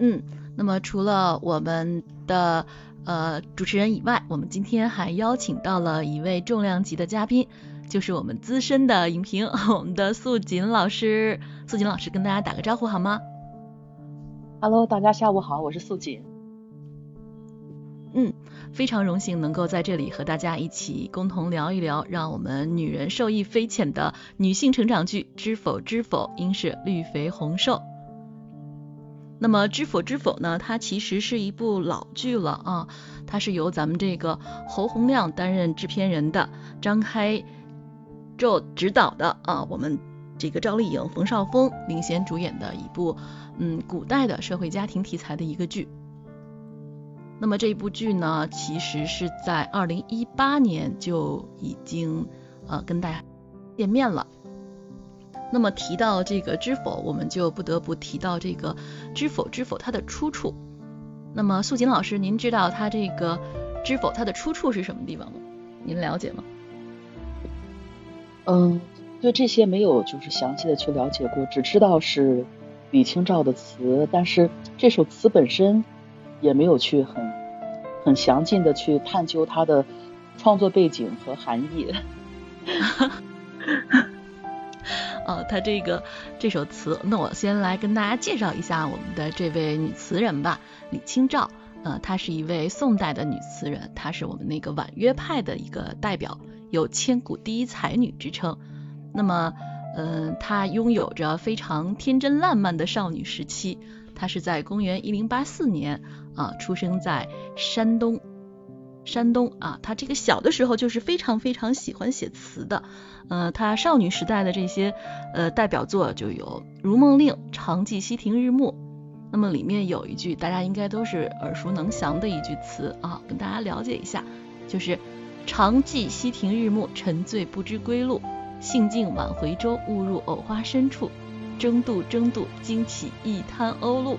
嗯，那么除了我们的呃主持人以外，我们今天还邀请到了一位重量级的嘉宾，就是我们资深的影评，我们的素锦老师。素锦老师跟大家打个招呼好吗？Hello，大家下午好，我是素锦。嗯，非常荣幸能够在这里和大家一起共同聊一聊，让我们女人受益匪浅的女性成长剧《知否知否，应是绿肥红瘦》。那么《知否知否》呢，它其实是一部老剧了啊，它是由咱们这个侯洪亮担任制片人的，张开宙执导的啊，我们。这个赵丽颖、冯绍峰领衔主演的一部，嗯，古代的社会家庭题材的一个剧。那么这一部剧呢，其实是在二零一八年就已经呃跟大家见面了。那么提到这个《知否》，我们就不得不提到这个《知否知否》它的出处。那么素锦老师，您知道它这个《知否》它的出处是什么地方吗？您了解吗？嗯。对这些没有就是详细的去了解过，只知道是李清照的词，但是这首词本身也没有去很很详尽的去探究它的创作背景和含义。哦，他这个这首词，那我先来跟大家介绍一下我们的这位女词人吧，李清照。呃，她是一位宋代的女词人，她是我们那个婉约派的一个代表，有千古第一才女之称。那么，嗯，她拥有着非常天真烂漫的少女时期。她是在公元一零八四年啊，出生在山东。山东啊，她这个小的时候就是非常非常喜欢写词的。呃，她少女时代的这些呃代表作就有《如梦令》《长记溪亭日暮》。那么里面有一句大家应该都是耳熟能详的一句词啊，跟大家了解一下，就是“长记溪亭日暮，沉醉不知归路。”兴尽晚回舟，误入藕花深处，争渡争渡，惊起一滩鸥鹭。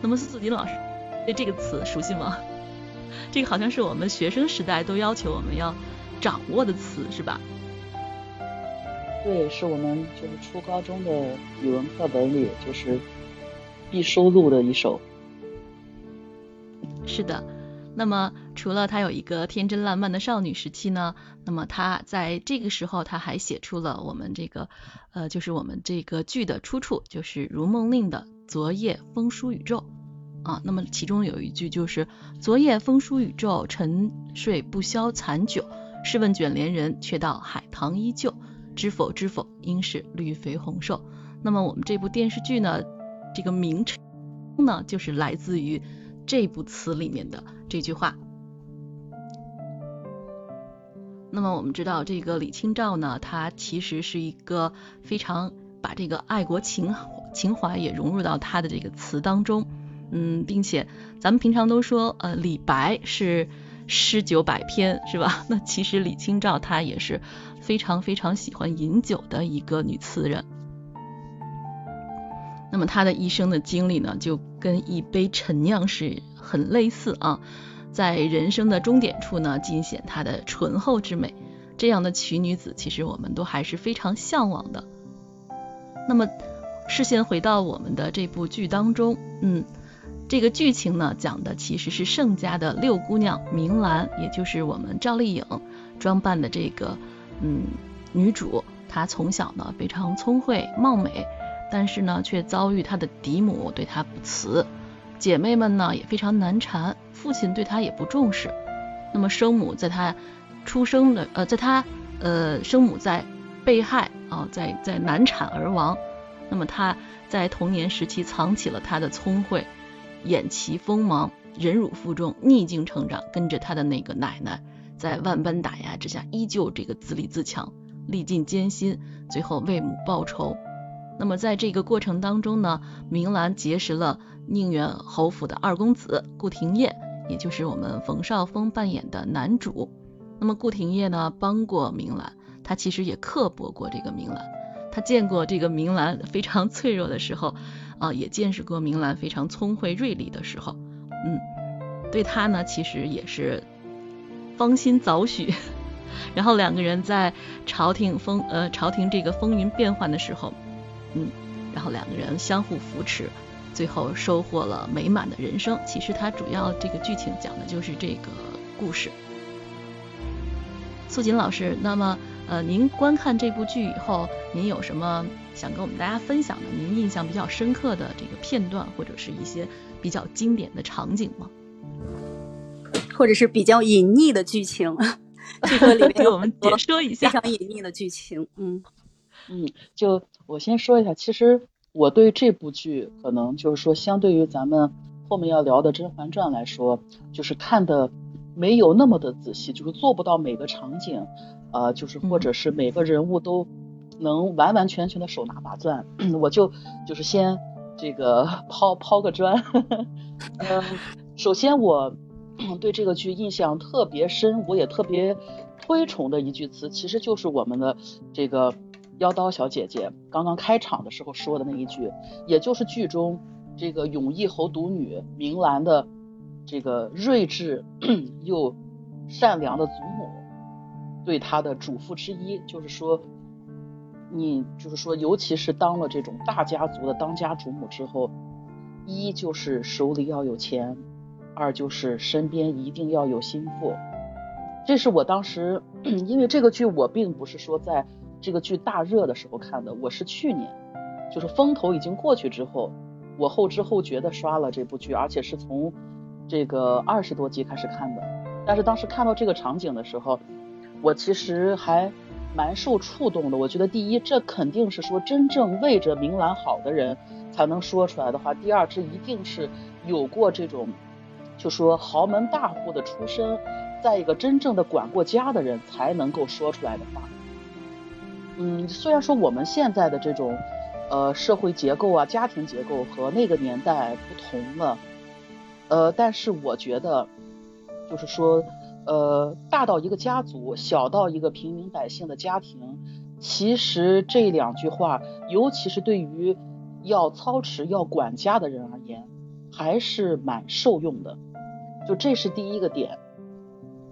那么苏子锦老师对这个词熟悉吗？这个好像是我们学生时代都要求我们要掌握的词，是吧？对，是我们就是初高中的语文课本里就是必收录的一首。是的。那么，除了他有一个天真烂漫的少女时期呢，那么他在这个时候，他还写出了我们这个，呃，就是我们这个剧的出处，就是《如梦令》的“昨夜风疏雨骤”啊。那么其中有一句就是“昨夜风疏雨骤，沉睡不消残酒。试问卷帘人，却道海棠依旧。知否知否，应是绿肥红瘦。”那么我们这部电视剧呢，这个名称呢，就是来自于这部词里面的。这句话。那么我们知道，这个李清照呢，她其实是一个非常把这个爱国情情怀也融入到她的这个词当中，嗯，并且咱们平常都说，呃，李白是诗酒百篇，是吧？那其实李清照她也是非常非常喜欢饮酒的一个女词人。那么她的一生的经历呢，就跟一杯陈酿是。很类似啊，在人生的终点处呢，尽显她的醇厚之美。这样的奇女子，其实我们都还是非常向往的。那么，视线回到我们的这部剧当中，嗯，这个剧情呢，讲的其实是盛家的六姑娘明兰，也就是我们赵丽颖装扮的这个嗯女主。她从小呢非常聪慧貌美，但是呢却遭遇她的嫡母对她不慈。姐妹们呢也非常难缠，父亲对她也不重视。那么生母在她出生的呃，在她呃生母在被害啊，在在难产而亡。那么她在童年时期藏起了她的聪慧，偃旗锋芒，忍辱负重，逆境成长，跟着他的那个奶奶，在万般打压之下，依旧这个自立自强，历尽艰辛，最后为母报仇。那么在这个过程当中呢，明兰结识了宁远侯府的二公子顾廷烨，也就是我们冯绍峰扮演的男主。那么顾廷烨呢，帮过明兰，他其实也刻薄过这个明兰。他见过这个明兰非常脆弱的时候，啊，也见识过明兰非常聪慧锐利的时候，嗯，对他呢，其实也是芳心早许。然后两个人在朝廷风呃朝廷这个风云变幻的时候。嗯，然后两个人相互扶持，最后收获了美满的人生。其实它主要这个剧情讲的就是这个故事。素锦老师，那么呃，您观看这部剧以后，您有什么想跟我们大家分享的？您印象比较深刻的这个片段，或者是一些比较经典的场景吗？或者是比较隐匿的剧情？这个里面给 我们解说一下非常隐匿的剧情。嗯嗯，就我先说一下，其实我对这部剧可能就是说，相对于咱们后面要聊的《甄嬛传》来说，就是看的没有那么的仔细，就是做不到每个场景，呃，就是或者是每个人物都能完完全全的手拿把攥。我就就是先这个 抛抛个砖。嗯，首先我。对这个剧印象特别深，我也特别推崇的一句词，其实就是我们的这个妖刀小姐姐刚刚开场的时候说的那一句，也就是剧中这个永义侯独女明兰的这个睿智 又善良的祖母对她的嘱咐之一，就是说，你就是说，尤其是当了这种大家族的当家主母之后，一就是手里要有钱。二就是身边一定要有心腹，这是我当时，因为这个剧我并不是说在这个剧大热的时候看的，我是去年，就是风头已经过去之后，我后知后觉的刷了这部剧，而且是从这个二十多集开始看的。但是当时看到这个场景的时候，我其实还蛮受触动的。我觉得第一，这肯定是说真正为着明兰好的人才能说出来的话；第二，这一定是有过这种。就说豪门大户的出身，在一个真正的管过家的人才能够说出来的话。嗯，虽然说我们现在的这种，呃，社会结构啊，家庭结构和那个年代不同了，呃，但是我觉得，就是说，呃，大到一个家族，小到一个平民百姓的家庭，其实这两句话，尤其是对于要操持、要管家的人而言，还是蛮受用的。就这是第一个点，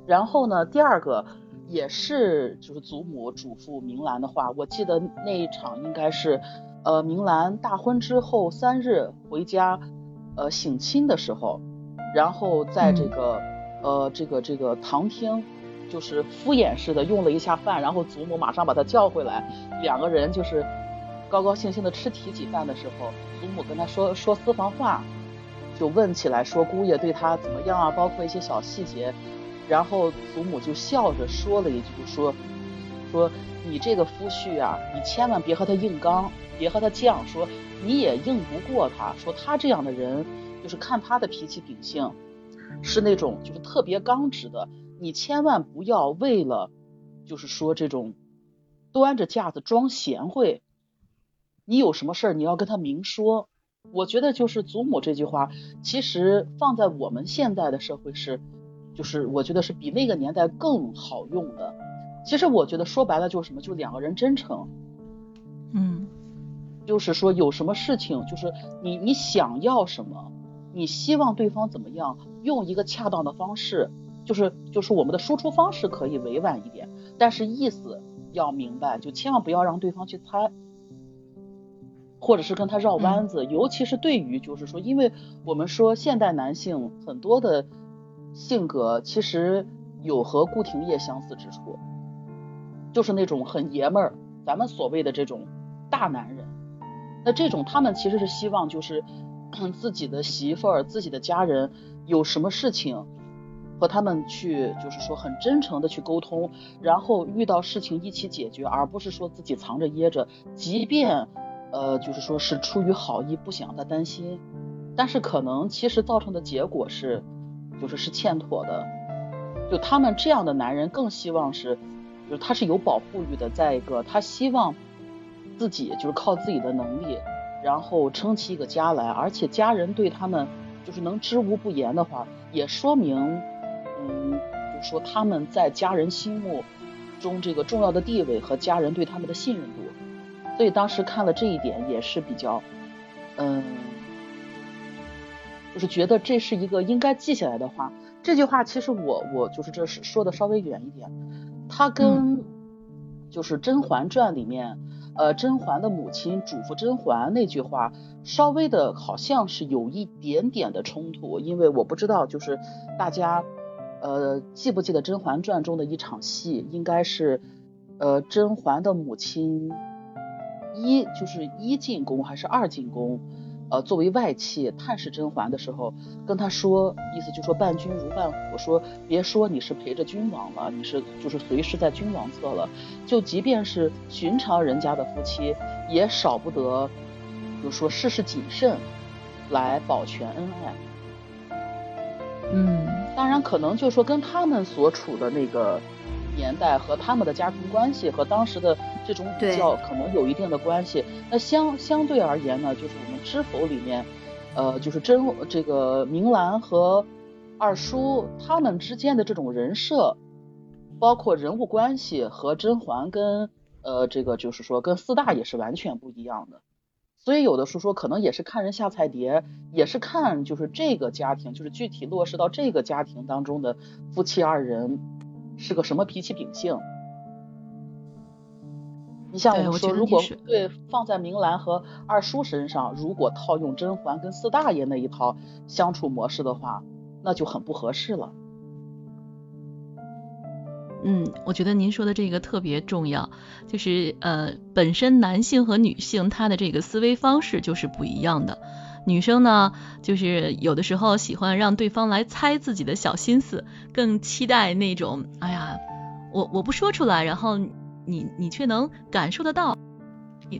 然后呢，第二个也是就是祖母嘱咐明兰的话，我记得那一场应该是，呃，明兰大婚之后三日回家，呃，省亲的时候，然后在这个呃这个这个堂厅，就是敷衍似的用了一下饭，然后祖母马上把他叫回来，两个人就是高高兴兴的吃提起饭的时候，祖母跟他说说私房话。就问起来说姑爷对他怎么样啊？包括一些小细节，然后祖母就笑着说了一句，就说说你这个夫婿啊，你千万别和他硬刚，别和他犟，说你也硬不过他。说他这样的人，就是看他的脾气秉性，是那种就是特别刚直的，你千万不要为了就是说这种端着架子装贤惠，你有什么事儿你要跟他明说。我觉得就是祖母这句话，其实放在我们现在的社会是，就是我觉得是比那个年代更好用的。其实我觉得说白了就是什么，就两个人真诚，嗯，就是说有什么事情，就是你你想要什么，你希望对方怎么样，用一个恰当的方式，就是就是我们的输出方式可以委婉一点，但是意思要明白，就千万不要让对方去猜。或者是跟他绕弯子，尤其是对于就是说，因为我们说现代男性很多的性格其实有和顾廷烨相似之处，就是那种很爷们儿，咱们所谓的这种大男人。那这种他们其实是希望就是自己的媳妇儿、自己的家人有什么事情和他们去就是说很真诚的去沟通，然后遇到事情一起解决，而不是说自己藏着掖着，即便。呃，就是说是出于好意，不想让他担心，但是可能其实造成的结果是，就是是欠妥的。就他们这样的男人更希望是，就是他是有保护欲的。再一个，他希望自己就是靠自己的能力，然后撑起一个家来，而且家人对他们就是能知无不言的话，也说明，嗯，就说他们在家人心目中这个重要的地位和家人对他们的信任度。所以当时看了这一点也是比较，嗯，就是觉得这是一个应该记下来的话。这句话其实我我就是这是说的稍微远一点，它跟就是《甄嬛传》里面呃，甄嬛的母亲嘱咐甄嬛那句话，稍微的好像是有一点点的冲突，因为我不知道，就是大家呃记不记得《甄嬛传》中的一场戏，应该是呃甄嬛的母亲一就是一进宫还是二进宫？呃，作为外戚探视甄嬛的时候，跟他说，意思就说伴君如伴虎，说别说你是陪着君王了，你是就是随时在君王侧了，就即便是寻常人家的夫妻，也少不得，就说事事谨慎，来保全恩爱。嗯，当然可能就说跟他们所处的那个。年代和他们的家庭关系和当时的这种比较可能有一定的关系。那相相对而言呢，就是我们知否里面，呃，就是甄这个明兰和二叔他们之间的这种人设，包括人物关系和甄嬛跟呃这个就是说跟四大也是完全不一样的。所以有的时候说可能也是看人下菜碟，也是看就是这个家庭就是具体落实到这个家庭当中的夫妻二人。是个什么脾气秉性？你像我们说，如果对放在明兰和二叔身上，如果套用甄嬛跟四大爷那一套相处模式的话，那就很不合适了。嗯，我觉得您说的这个特别重要，就是呃，本身男性和女性他的这个思维方式就是不一样的。女生呢，就是有的时候喜欢让对方来猜自己的小心思，更期待那种，哎呀，我我不说出来，然后你你却能感受得到，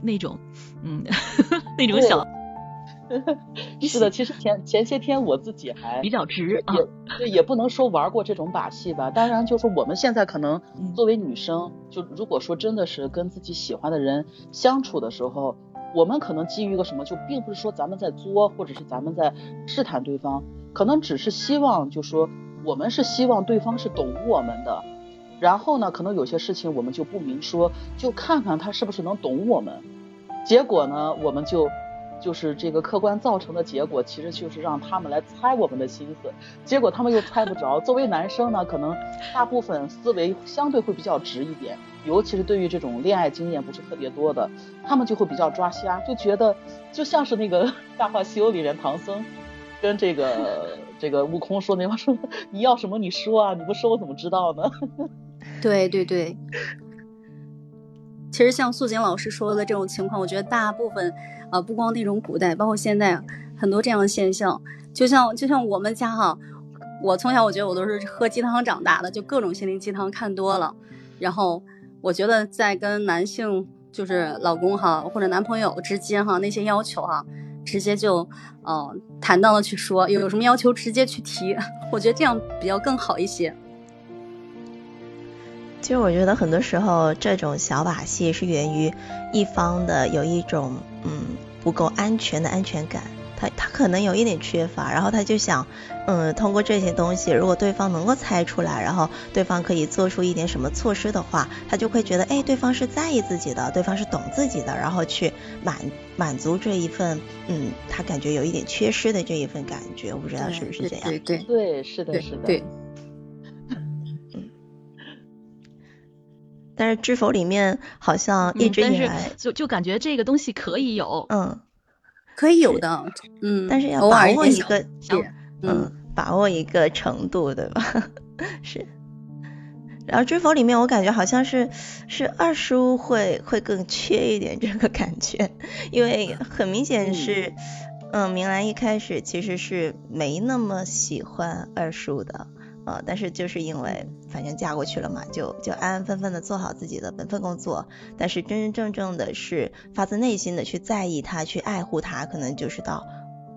那种，嗯，那种小。是的，其实前前些天我自己还比较直，也对，也不能说玩过这种把戏吧。当然，就是我们现在可能作为女生，就如果说真的是跟自己喜欢的人相处的时候。我们可能基于一个什么，就并不是说咱们在作，或者是咱们在试探对方，可能只是希望，就说我们是希望对方是懂我们的，然后呢，可能有些事情我们就不明说，就看看他是不是能懂我们，结果呢，我们就。就是这个客观造成的结果，其实就是让他们来猜我们的心思，结果他们又猜不着。作为男生呢，可能大部分思维相对会比较直一点，尤其是对于这种恋爱经验不是特别多的，他们就会比较抓瞎，就觉得就像是那个《大话西游》里面唐僧跟这个这个悟空说那话说你要什么你说啊，你不说我怎么知道呢？对对对，其实像素锦老师说的这种情况，我觉得大部分。啊，不光那种古代，包括现在很多这样的现象，就像就像我们家哈，我从小我觉得我都是喝鸡汤长大的，就各种心灵鸡汤看多了，然后我觉得在跟男性就是老公哈或者男朋友之间哈那些要求哈，直接就嗯坦荡的去说，有什么要求直接去提，我觉得这样比较更好一些。其实我觉得很多时候这种小把戏是源于一方的有一种嗯不够安全的安全感，他他可能有一点缺乏，然后他就想嗯通过这些东西，如果对方能够猜出来，然后对方可以做出一点什么措施的话，他就会觉得哎对方是在意自己的，对方是懂自己的，然后去满满足这一份嗯他感觉有一点缺失的这一份感觉，我不知道是不是这样？对对对，是的，是的。但是知否里面好像一直以来就就感觉这个东西可以有，嗯，可以有的，嗯，但是要把握一个，嗯，把握一个程度，对吧？是。然后知否里面我感觉好像是是二叔会会更缺一点这个感觉，因为很明显是，嗯，明兰一开始其实是没那么喜欢二叔的。呃，但是就是因为反正嫁过去了嘛，就就安安分分的做好自己的本分工作。但是真真正正的是发自内心的去在意他，去爱护他，可能就是到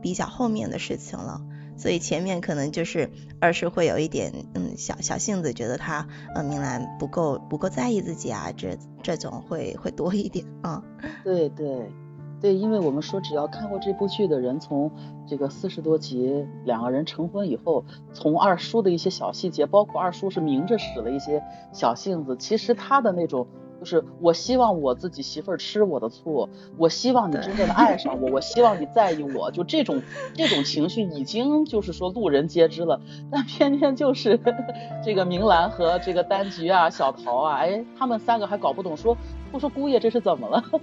比较后面的事情了。所以前面可能就是二是会有一点嗯小小性子，觉得他呃明兰不够不够在意自己啊，这这种会会多一点啊。对对。对，因为我们说，只要看过这部剧的人，从这个四十多集两个人成婚以后，从二叔的一些小细节，包括二叔是明着使了一些小性子，其实他的那种。就是我希望我自己媳妇儿吃我的醋，我希望你真正的爱上我，我希望你在意我，就这种这种情绪已经就是说路人皆知了。但偏偏就是这个明兰和这个丹菊啊、小桃啊，哎，他们三个还搞不懂，说我说姑爷这是怎么了？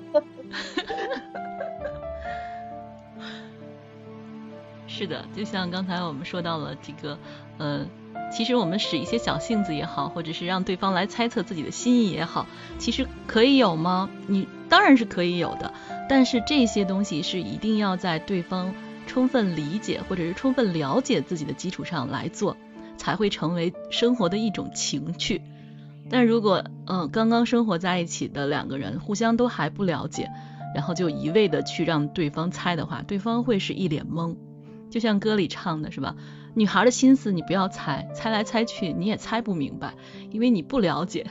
是的，就像刚才我们说到了这个，呃，其实我们使一些小性子也好，或者是让对方来猜测自己的心意也好，其实可以有吗？你当然是可以有的，但是这些东西是一定要在对方充分理解或者是充分了解自己的基础上来做，才会成为生活的一种情趣。但如果嗯刚刚生活在一起的两个人互相都还不了解，然后就一味的去让对方猜的话，对方会是一脸懵。就像歌里唱的是吧？女孩的心思你不要猜，猜来猜去你也猜不明白，因为你不了解。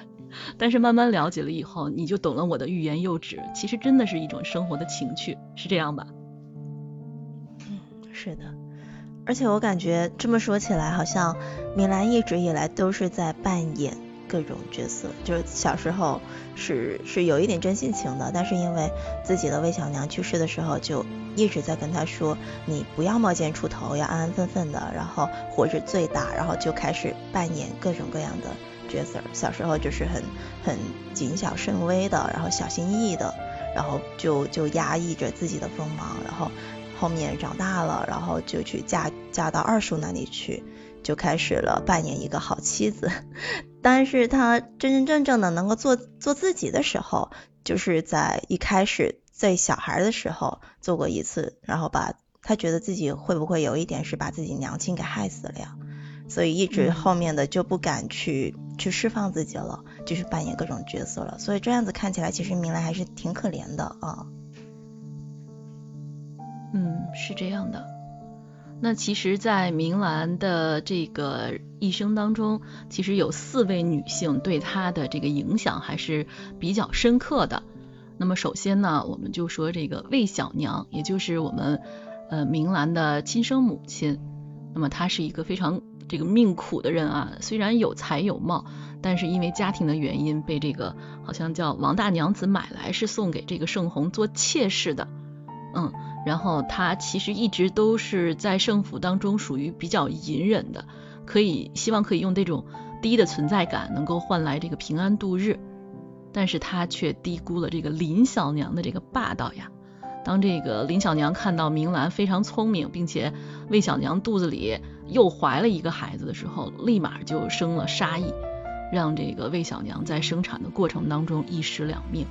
但是慢慢了解了以后，你就懂了我的欲言又止。其实真的是一种生活的情趣，是这样吧？嗯，是的。而且我感觉这么说起来，好像米兰一直以来都是在扮演。各种角色，就是小时候是是有一点真性情的，但是因为自己的魏小娘去世的时候，就一直在跟他说，你不要冒尖出头，要安安分分的，然后活着最大，然后就开始扮演各种各样的角色。小时候就是很很谨小慎微的，然后小心翼翼的，然后就就压抑着自己的锋芒，然后后面长大了，然后就去嫁嫁到二叔那里去。就开始了扮演一个好妻子，但是他真真正正的能够做做自己的时候，就是在一开始在小孩的时候做过一次，然后把他觉得自己会不会有一点是把自己娘亲给害死了呀，所以一直后面的就不敢去去释放自己了，就是扮演各种角色了，所以这样子看起来其实明兰还是挺可怜的啊。嗯，是这样的。那其实，在明兰的这个一生当中，其实有四位女性对她的这个影响还是比较深刻的。那么首先呢，我们就说这个魏小娘，也就是我们呃明兰的亲生母亲。那么她是一个非常这个命苦的人啊，虽然有才有貌，但是因为家庭的原因，被这个好像叫王大娘子买来，是送给这个盛红做妾室的。嗯。然后他其实一直都是在圣府当中属于比较隐忍的，可以希望可以用这种低的存在感能够换来这个平安度日，但是他却低估了这个林小娘的这个霸道呀。当这个林小娘看到明兰非常聪明，并且魏小娘肚子里又怀了一个孩子的时候，立马就生了杀意，让这个魏小娘在生产的过程当中一尸两命。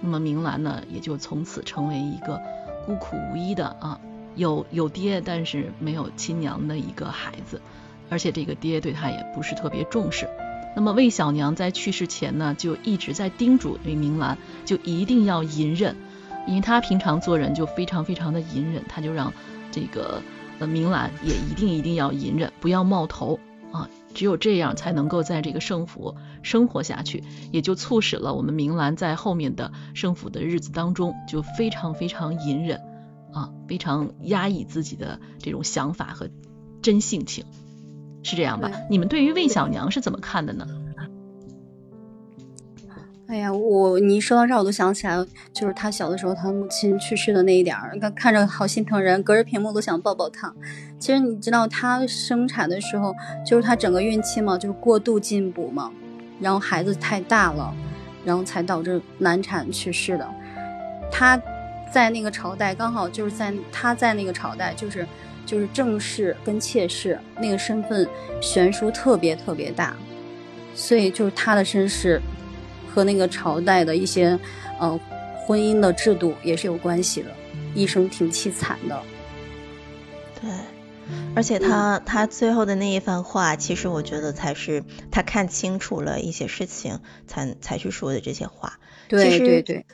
那么明兰呢，也就从此成为一个。孤苦无依的啊，有有爹但是没有亲娘的一个孩子，而且这个爹对他也不是特别重视。那么魏小娘在去世前呢，就一直在叮嘱那明兰，就一定要隐忍，因为她平常做人就非常非常的隐忍，她就让这个呃明兰也一定一定要隐忍，不要冒头，只有这样才能够在这个圣府生活下去，也就促使了我们明兰在后面的圣府的日子当中就非常非常隐忍。啊，非常压抑自己的这种想法和真性情，是这样吧？你们对于魏小娘是怎么看的呢？哎呀，我你一说到这儿，我都想起来，就是他小的时候，他母亲去世的那一点儿，看看着好心疼人，隔着屏幕都想抱抱他。其实你知道，他生产的时候，就是他整个孕期嘛，就是过度进补嘛，然后孩子太大了，然后才导致难产去世的。他。在那个朝代，刚好就是在他在那个朝代，就是就是正室跟妾室那个身份悬殊特别特别大，所以就是他的身世和那个朝代的一些呃婚姻的制度也是有关系的，一生挺凄惨的。对，而且他他最后的那一番话，其实我觉得才是他看清楚了一些事情才才去说的这些话。对对对。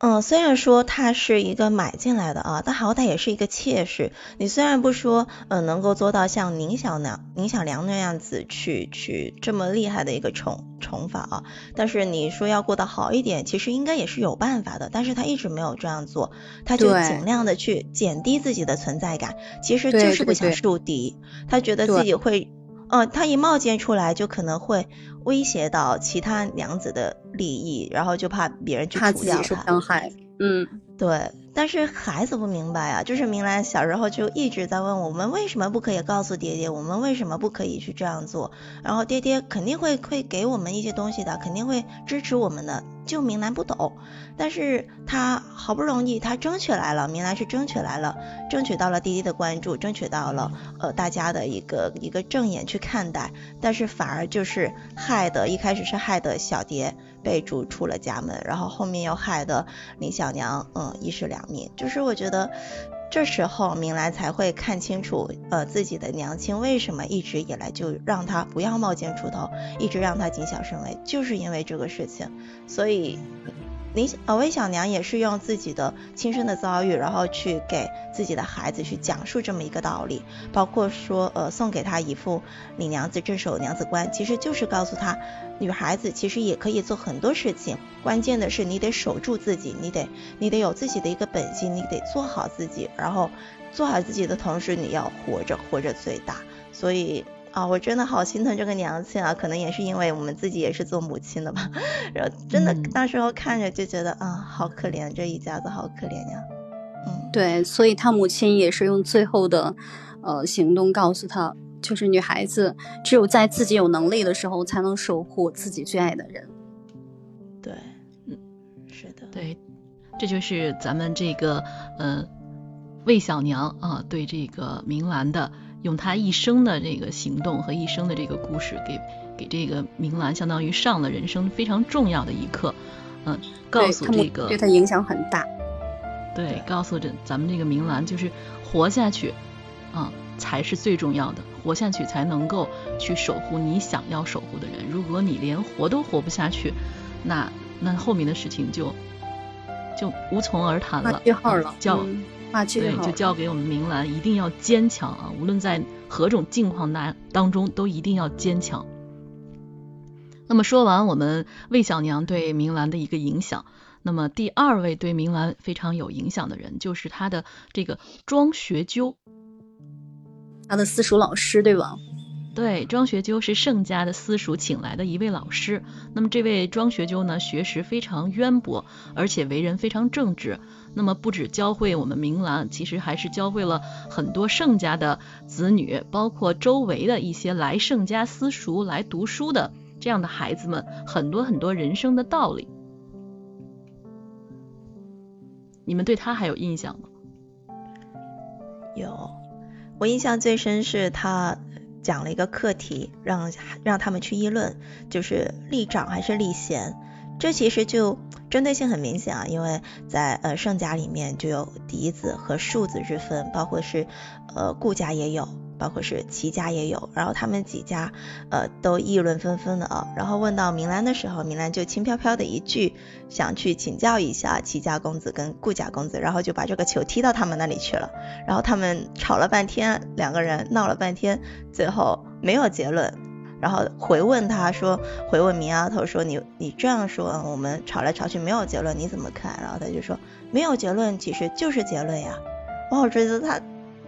嗯，虽然说他是一个买进来的啊，但好歹也是一个妾室。你虽然不说，嗯，能够做到像宁小娘、宁小娘那样子去去这么厉害的一个宠宠法啊，但是你说要过得好一点，其实应该也是有办法的。但是他一直没有这样做，他就尽量的去减低自己的存在感，其实就是不想树敌。他觉得自己会。嗯，他一冒尖出来，就可能会威胁到其他娘子的利益，然后就怕别人去除掉他。伤害。嗯，对。但是孩子不明白啊，就是明兰小时候就一直在问我们为什么不可以告诉爹爹，我们为什么不可以去这样做？然后爹爹肯定会会给我们一些东西的，肯定会支持我们的。就明兰不懂。但是他好不容易他争取来了，明兰是争取来了，争取到了弟弟的关注，争取到了呃大家的一个一个正眼去看待，但是反而就是害得一开始是害得小蝶被逐出了家门，然后后面又害得林小娘嗯一尸两命，就是我觉得。这时候明兰才会看清楚，呃，自己的娘亲为什么一直以来就让她不要冒尖出头，一直让她谨小慎微，就是因为这个事情，所以。林呃魏小娘也是用自己的亲身的遭遇，然后去给自己的孩子去讲述这么一个道理，包括说呃送给他一副李娘子镇守娘子关，其实就是告诉他，女孩子其实也可以做很多事情，关键的是你得守住自己，你得你得有自己的一个本心，你得做好自己，然后做好自己的同时，你要活着，活着最大，所以。啊，我真的好心疼这个娘亲啊，可能也是因为我们自己也是做母亲的吧，然后真的那时候看着就觉得啊，好可怜，这一家子好可怜呀。嗯，对，所以他母亲也是用最后的呃行动告诉他，就是女孩子只有在自己有能力的时候，才能守护自己最爱的人。对，嗯，是的，对，这就是咱们这个呃魏小娘啊对这个明兰的。用他一生的这个行动和一生的这个故事，给给这个明兰相当于上了人生非常重要的一课，嗯，告诉这个对他影响很大，对，告诉这咱们这个明兰就是活下去，啊，才是最重要的，活下去才能够去守护你想要守护的人。如果你连活都活不下去，那那后面的事情就就无从而谈了，句号对，就交给我们明兰，一定要坚强啊！无论在何种境况当当中，都一定要坚强。那么说完我们魏小娘对明兰的一个影响，那么第二位对明兰非常有影响的人，就是她的这个庄学究，她的私塾老师，对吧？对，庄学究是盛家的私塾请来的一位老师。那么这位庄学究呢，学识非常渊博，而且为人非常正直。那么不止教会我们明兰，其实还是教会了很多盛家的子女，包括周围的一些来盛家私塾来读书的这样的孩子们，很多很多人生的道理。你们对他还有印象吗？有，我印象最深是他。讲了一个课题，让让他们去议论，就是立长还是立贤，这其实就针对性很明显啊，因为在呃圣家里面就有嫡子和庶子之分，包括是呃顾家也有。包括是齐家也有，然后他们几家呃都议论纷纷的啊。然后问到明兰的时候，明兰就轻飘飘的一句，想去请教一下齐家公子跟顾家公子，然后就把这个球踢到他们那里去了。然后他们吵了半天，两个人闹了半天，最后没有结论。然后回问他说，回问明丫头说，你你这样说，我们吵来吵去没有结论，你怎么看？然后他就说，没有结论其实就是结论呀。我觉得他。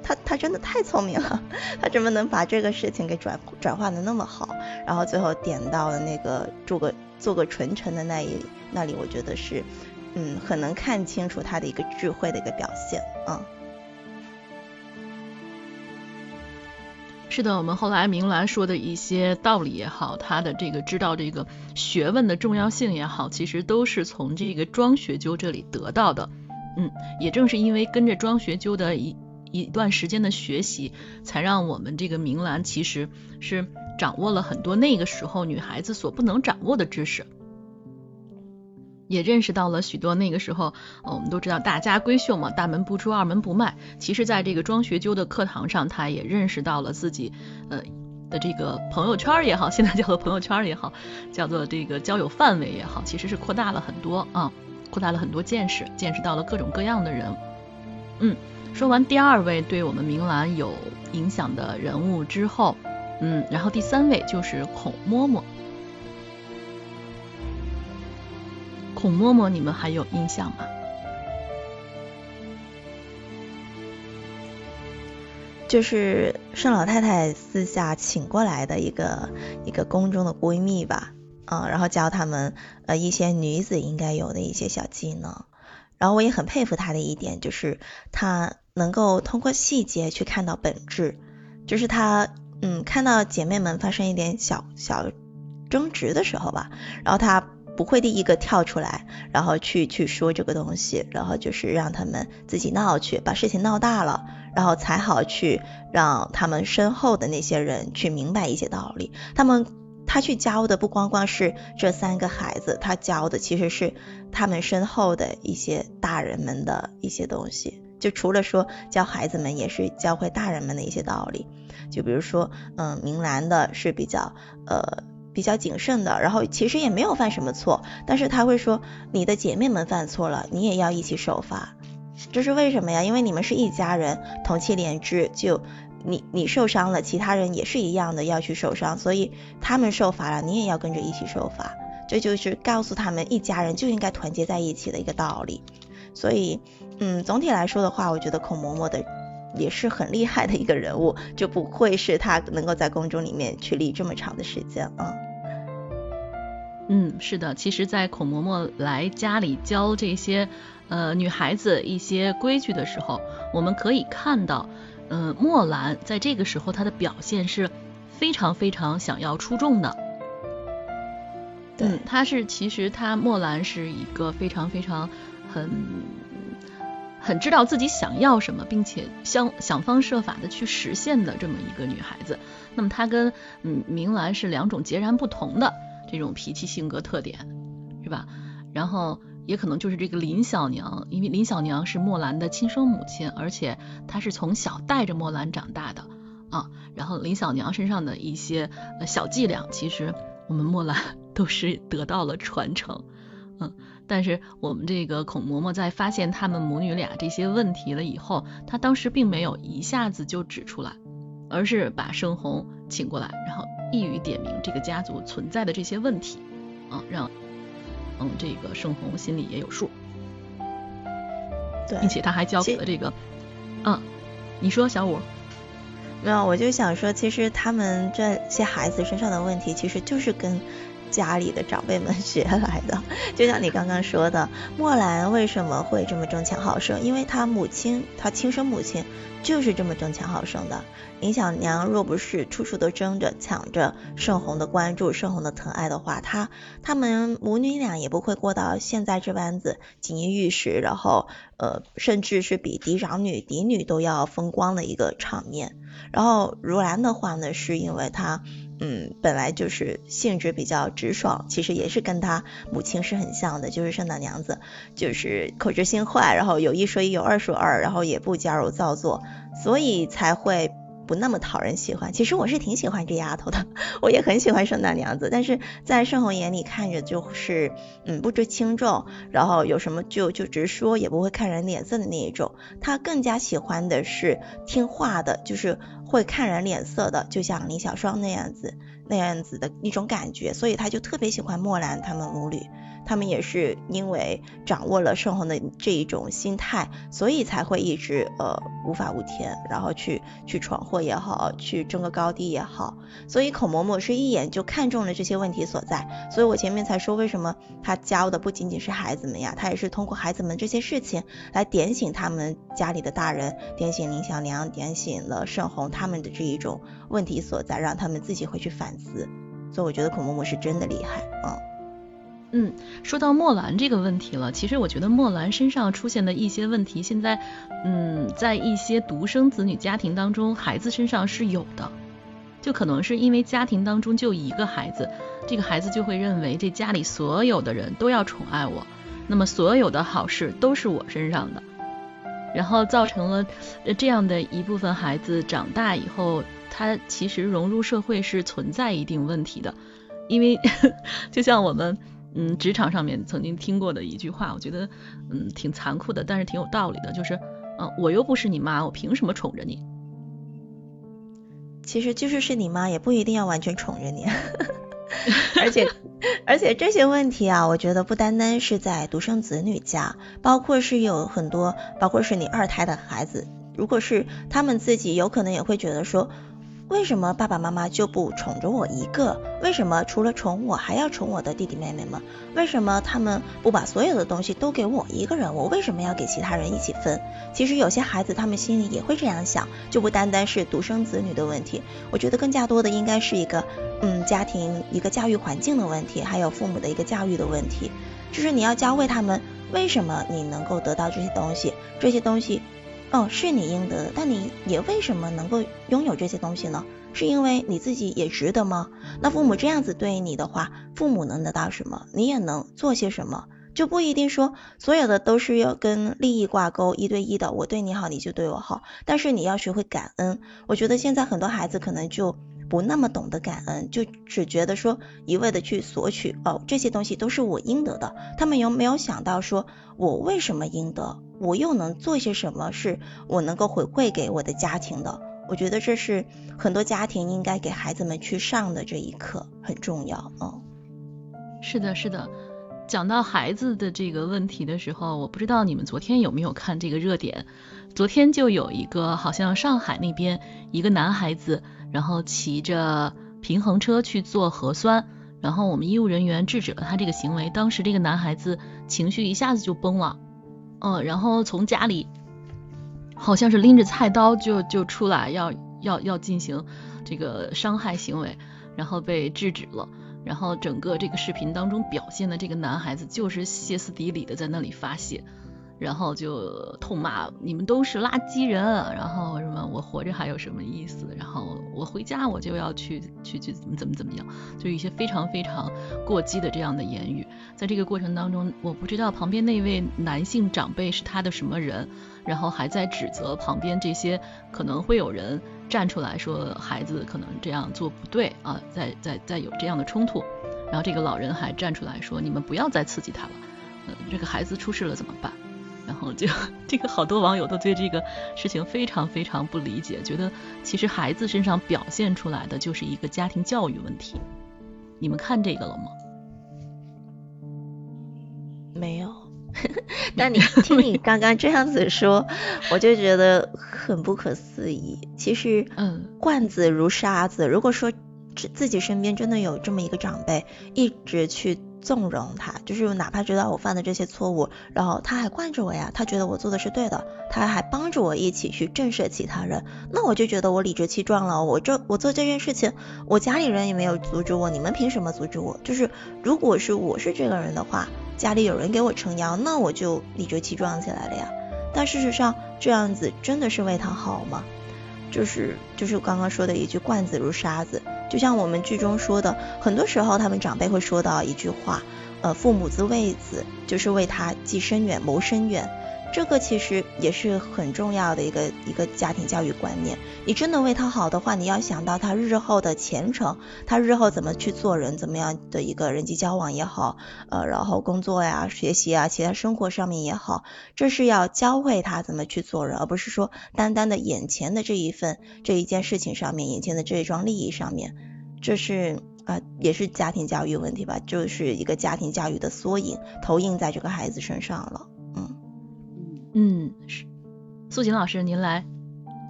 他他真的太聪明了，他怎么能把这个事情给转转化的那么好？然后最后点到了那个做个做个纯臣的那一那里，我觉得是嗯很能看清楚他的一个智慧的一个表现啊。是的，我们后来明兰说的一些道理也好，他的这个知道这个学问的重要性也好，其实都是从这个庄学究这里得到的。嗯，也正是因为跟着庄学究的一。一段时间的学习，才让我们这个明兰其实是掌握了很多那个时候女孩子所不能掌握的知识，也认识到了许多那个时候，我们都知道大家闺秀嘛，大门不出二门不迈。其实，在这个庄学究的课堂上，他也认识到了自己呃的这个朋友圈也好，现在叫做朋友圈也好，叫做这个交友范围也好，其实是扩大了很多啊，扩大了很多见识，见识到了各种各样的人，嗯。说完第二位对我们明兰有影响的人物之后，嗯，然后第三位就是孔嬷嬷。孔嬷嬷，你们还有印象吗？就是盛老太太私下请过来的一个一个宫中的闺蜜吧，嗯，然后教他们呃一些女子应该有的一些小技能。然后我也很佩服她的一点，就是她能够通过细节去看到本质，就是他嗯看到姐妹们发生一点小小争执的时候吧，然后他不会第一个跳出来，然后去去说这个东西，然后就是让他们自己闹去，把事情闹大了，然后才好去让他们身后的那些人去明白一些道理。他们他去教的不光光是这三个孩子，他教的其实是他们身后的一些大人们的一些东西。就除了说教孩子们，也是教会大人们的一些道理。就比如说，嗯，明兰的是比较呃比较谨慎的，然后其实也没有犯什么错，但是他会说，你的姐妹们犯错了，你也要一起受罚。这是为什么呀？因为你们是一家人，同气连枝，就你你受伤了，其他人也是一样的要去受伤，所以他们受罚了，你也要跟着一起受罚。这就是告诉他们，一家人就应该团结在一起的一个道理。所以，嗯，总体来说的话，我觉得孔嬷嬷的也是很厉害的一个人物，就不会是她能够在宫中里面去立这么长的时间啊。嗯，是的，其实，在孔嬷嬷来家里教这些呃女孩子一些规矩的时候，我们可以看到，嗯，墨兰在这个时候她的表现是非常非常想要出众的。对，她是其实她墨兰是一个非常非常。很很知道自己想要什么，并且想想方设法的去实现的这么一个女孩子。那么她跟嗯明兰是两种截然不同的这种脾气性格特点，是吧？然后也可能就是这个林小娘，因为林小娘是墨兰的亲生母亲，而且她是从小带着墨兰长大的啊。然后林小娘身上的一些小伎俩，其实我们墨兰 都是得到了传承，嗯。但是我们这个孔嬷嬷在发现他们母女俩这些问题了以后，她当时并没有一下子就指出来，而是把盛红请过来，然后一语点明这个家族存在的这些问题，啊，让嗯这个盛红心里也有数，对，并且他还教给了这个，嗯，你说小五，没有，我就想说，其实他们这些孩子身上的问题，其实就是跟。家里的长辈们学来的，就像你刚刚说的，墨兰为什么会这么争强好胜？因为她母亲，她亲生母亲就是这么争强好胜的。林小娘若不是处处都争着抢着盛红的关注、盛红的疼爱的话，她她们母女俩也不会过到现在这般子锦衣玉食，然后呃，甚至是比嫡长女、嫡女都要风光的一个场面。然后如兰的话呢，是因为她。嗯，本来就是性质比较直爽，其实也是跟他母亲是很像的，就是圣诞娘子，就是口直心坏，然后有一说一，有二说二，然后也不娇柔造作，所以才会不那么讨人喜欢。其实我是挺喜欢这丫头的，我也很喜欢圣诞娘子，但是在盛红眼里看着就是嗯不知轻重，然后有什么就就直说，也不会看人脸色的那一种。他更加喜欢的是听话的，就是。会看人脸色的，就像林小双那样子，那样子的一种感觉，所以他就特别喜欢墨兰他们母女。他们也是因为掌握了盛虹的这一种心态，所以才会一直呃无法无天，然后去去闯祸也好，去争个高低也好。所以孔嬷嬷是一眼就看中了这些问题所在。所以我前面才说，为什么他教的不仅仅是孩子们呀，他也是通过孩子们这些事情来点醒他们家里的大人，点醒林小娘，点醒了盛虹他们的这一种问题所在，让他们自己会去反思。所以我觉得孔嬷嬷是真的厉害啊。嗯说到墨兰这个问题了，其实我觉得墨兰身上出现的一些问题，现在嗯，在一些独生子女家庭当中，孩子身上是有的，就可能是因为家庭当中就一个孩子，这个孩子就会认为这家里所有的人都要宠爱我，那么所有的好事都是我身上的，然后造成了这样的一部分孩子长大以后，他其实融入社会是存在一定问题的，因为 就像我们。嗯，职场上面曾经听过的一句话，我觉得嗯挺残酷的，但是挺有道理的，就是嗯我又不是你妈，我凭什么宠着你？其实就是是你妈，也不一定要完全宠着你。而且 而且这些问题啊，我觉得不单单是在独生子女家，包括是有很多，包括是你二胎的孩子，如果是他们自己，有可能也会觉得说。为什么爸爸妈妈就不宠着我一个？为什么除了宠我还要宠我的弟弟妹妹们？为什么他们不把所有的东西都给我一个人？我为什么要给其他人一起分？其实有些孩子他们心里也会这样想，就不单单是独生子女的问题。我觉得更加多的应该是一个嗯家庭一个教育环境的问题，还有父母的一个教育的问题。就是你要教会他们为什么你能够得到这些东西，这些东西。哦，是你应得的，但你也为什么能够拥有这些东西呢？是因为你自己也值得吗？那父母这样子对你的话，父母能得到什么，你也能做些什么，就不一定说所有的都是要跟利益挂钩，一对一的，我对你好，你就对我好。但是你要学会感恩。我觉得现在很多孩子可能就不那么懂得感恩，就只觉得说一味的去索取，哦，这些东西都是我应得的。他们有没有想到说我为什么应得？我又能做些什么是我能够回馈给我的家庭的？我觉得这是很多家庭应该给孩子们去上的这一课，很重要。嗯，是的，是的。讲到孩子的这个问题的时候，我不知道你们昨天有没有看这个热点？昨天就有一个好像上海那边一个男孩子，然后骑着平衡车去做核酸，然后我们医务人员制止了他这个行为。当时这个男孩子情绪一下子就崩了。嗯，然后从家里好像是拎着菜刀就就出来要要要进行这个伤害行为，然后被制止了。然后整个这个视频当中表现的这个男孩子就是歇斯底里的在那里发泄。然后就痛骂你们都是垃圾人，然后什么我活着还有什么意思？然后我回家我就要去去去怎么怎么怎么样，就一些非常非常过激的这样的言语。在这个过程当中，我不知道旁边那位男性长辈是他的什么人，然后还在指责旁边这些可能会有人站出来说孩子可能这样做不对啊，在在在有这样的冲突，然后这个老人还站出来说你们不要再刺激他了，呃，这个孩子出事了怎么办？然后就这个好多网友都对这个事情非常非常不理解，觉得其实孩子身上表现出来的就是一个家庭教育问题。你们看这个了吗？没有。但你听你刚刚这样子说，我就觉得很不可思议。其实，嗯，惯子如沙子。如果说自自己身边真的有这么一个长辈，一直去。纵容他，就是哪怕知道我犯的这些错误，然后他还惯着我呀，他觉得我做的是对的，他还帮着我一起去震慑其他人，那我就觉得我理直气壮了。我这我做这件事情，我家里人也没有阻止我，你们凭什么阻止我？就是如果是我是这个人的话，家里有人给我撑腰，那我就理直气壮起来了呀。但事实上这样子真的是为他好吗？就是就是刚刚说的一句惯子如沙子。就像我们剧中说的，很多时候他们长辈会说到一句话，呃，父母之为子，就是为他计深远、谋深远。这个其实也是很重要的一个一个家庭教育观念。你真的为他好的话，你要想到他日后的前程，他日后怎么去做人，怎么样的一个人际交往也好，呃，然后工作呀、学习啊、其他生活上面也好，这是要教会他怎么去做人，而不是说单单的眼前的这一份这一件事情上面，眼前的这一桩利益上面，这是啊，也是家庭教育问题吧，就是一个家庭教育的缩影，投影在这个孩子身上了。嗯，是，素锦老师，您来，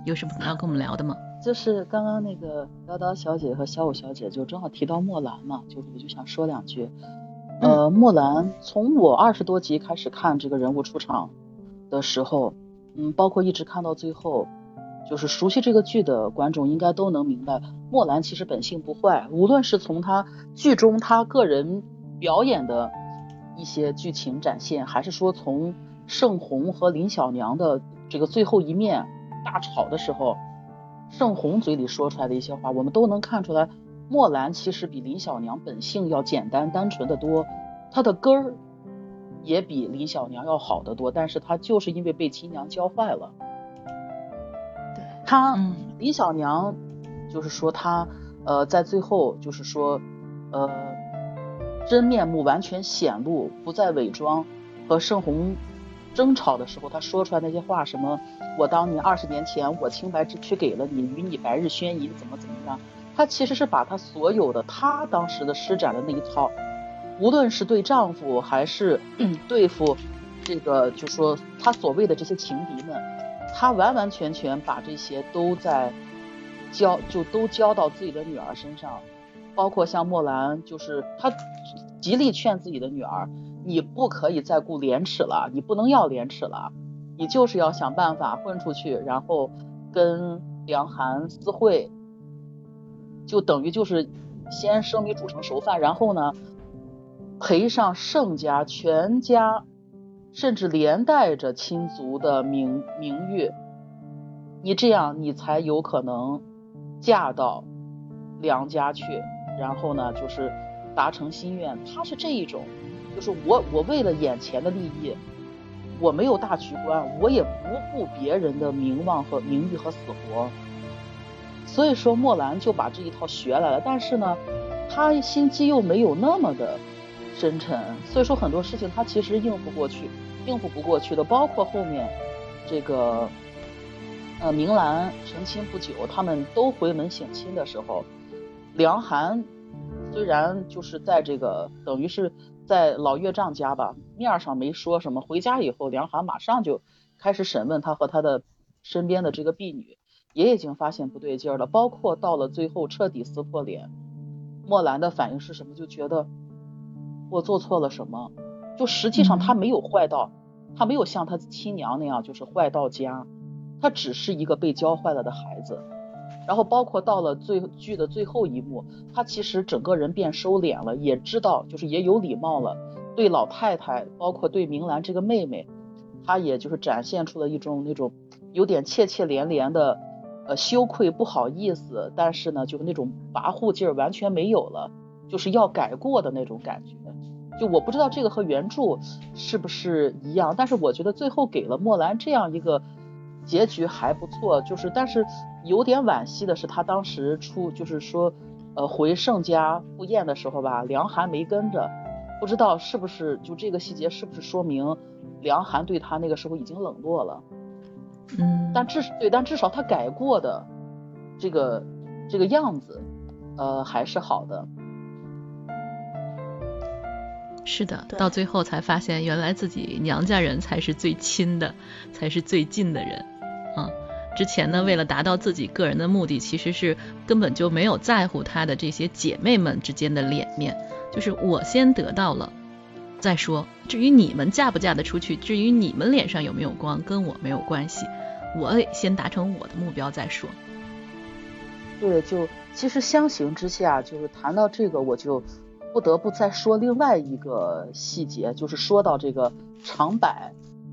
有什么要跟我们聊的吗？就是刚刚那个叨叨小姐和小五小姐就正好提到墨兰嘛，就我就想说两句。呃，墨兰从我二十多集开始看这个人物出场的时候，嗯，包括一直看到最后，就是熟悉这个剧的观众应该都能明白，墨兰其实本性不坏，无论是从她剧中她个人表演的一些剧情展现，还是说从。盛红和林小娘的这个最后一面大吵的时候，盛红嘴里说出来的一些话，我们都能看出来，墨兰其实比林小娘本性要简单单纯的多，她的根儿也比林小娘要好得多，但是她就是因为被亲娘教坏了。对，她林小娘就是说她呃在最后就是说呃真面目完全显露，不再伪装，和盛红。争吵的时候，他说出来那些话，什么我当年二十年前我清白之躯给了你，与你白日宣淫，怎么怎么样？他其实是把他所有的他当时的施展的那一套，无论是对丈夫还是 对付这个，就说他所谓的这些情敌们，他完完全全把这些都在交就都交到自己的女儿身上，包括像莫兰，就是她极力劝自己的女儿，你不可以再顾廉耻了，你不能要廉耻了，你就是要想办法混出去，然后跟梁寒私会，就等于就是先生米煮成熟饭，然后呢赔上盛家全家，甚至连带着亲族的名名誉，你这样你才有可能。嫁到梁家去，然后呢，就是达成心愿。他是这一种，就是我我为了眼前的利益，我没有大局观，我也不顾别人的名望和名誉和死活。所以说，莫兰就把这一套学来了。但是呢，他心机又没有那么的深沉，所以说很多事情他其实应付过去，应付不过去的。包括后面这个。呃，明兰成亲不久，他们都回门省亲的时候，梁寒虽然就是在这个等于是在老岳丈家吧，面上没说什么，回家以后，梁寒马上就开始审问他和他的身边的这个婢女，也已经发现不对劲了。包括到了最后彻底撕破脸，墨兰的反应是什么？就觉得我做错了什么？就实际上他没有坏到，他没有像他亲娘那样就是坏到家。他只是一个被教坏了的孩子，然后包括到了最剧的最后一幕，他其实整个人变收敛了，也知道就是也有礼貌了，对老太太，包括对明兰这个妹妹，他也就是展现出了一种那种有点怯怯连连的，呃羞愧不好意思，但是呢就是那种跋扈劲儿完全没有了，就是要改过的那种感觉。就我不知道这个和原著是不是一样，但是我觉得最后给了墨兰这样一个。结局还不错，就是但是有点惋惜的是，他当时出就是说，呃，回盛家赴宴的时候吧，梁寒没跟着，不知道是不是就这个细节是不是说明梁寒对他那个时候已经冷落了，嗯，但至对，但至少他改过的这个这个样子，呃，还是好的。是的，到最后才发现，原来自己娘家人才是最亲的，才是最近的人。嗯，之前呢，为了达到自己个人的目的，其实是根本就没有在乎她的这些姐妹们之间的脸面，就是我先得到了再说。至于你们嫁不嫁得出去，至于你们脸上有没有光，跟我没有关系。我得先达成我的目标再说。对，就其实相形之下，就是谈到这个，我就。不得不再说另外一个细节，就是说到这个长柏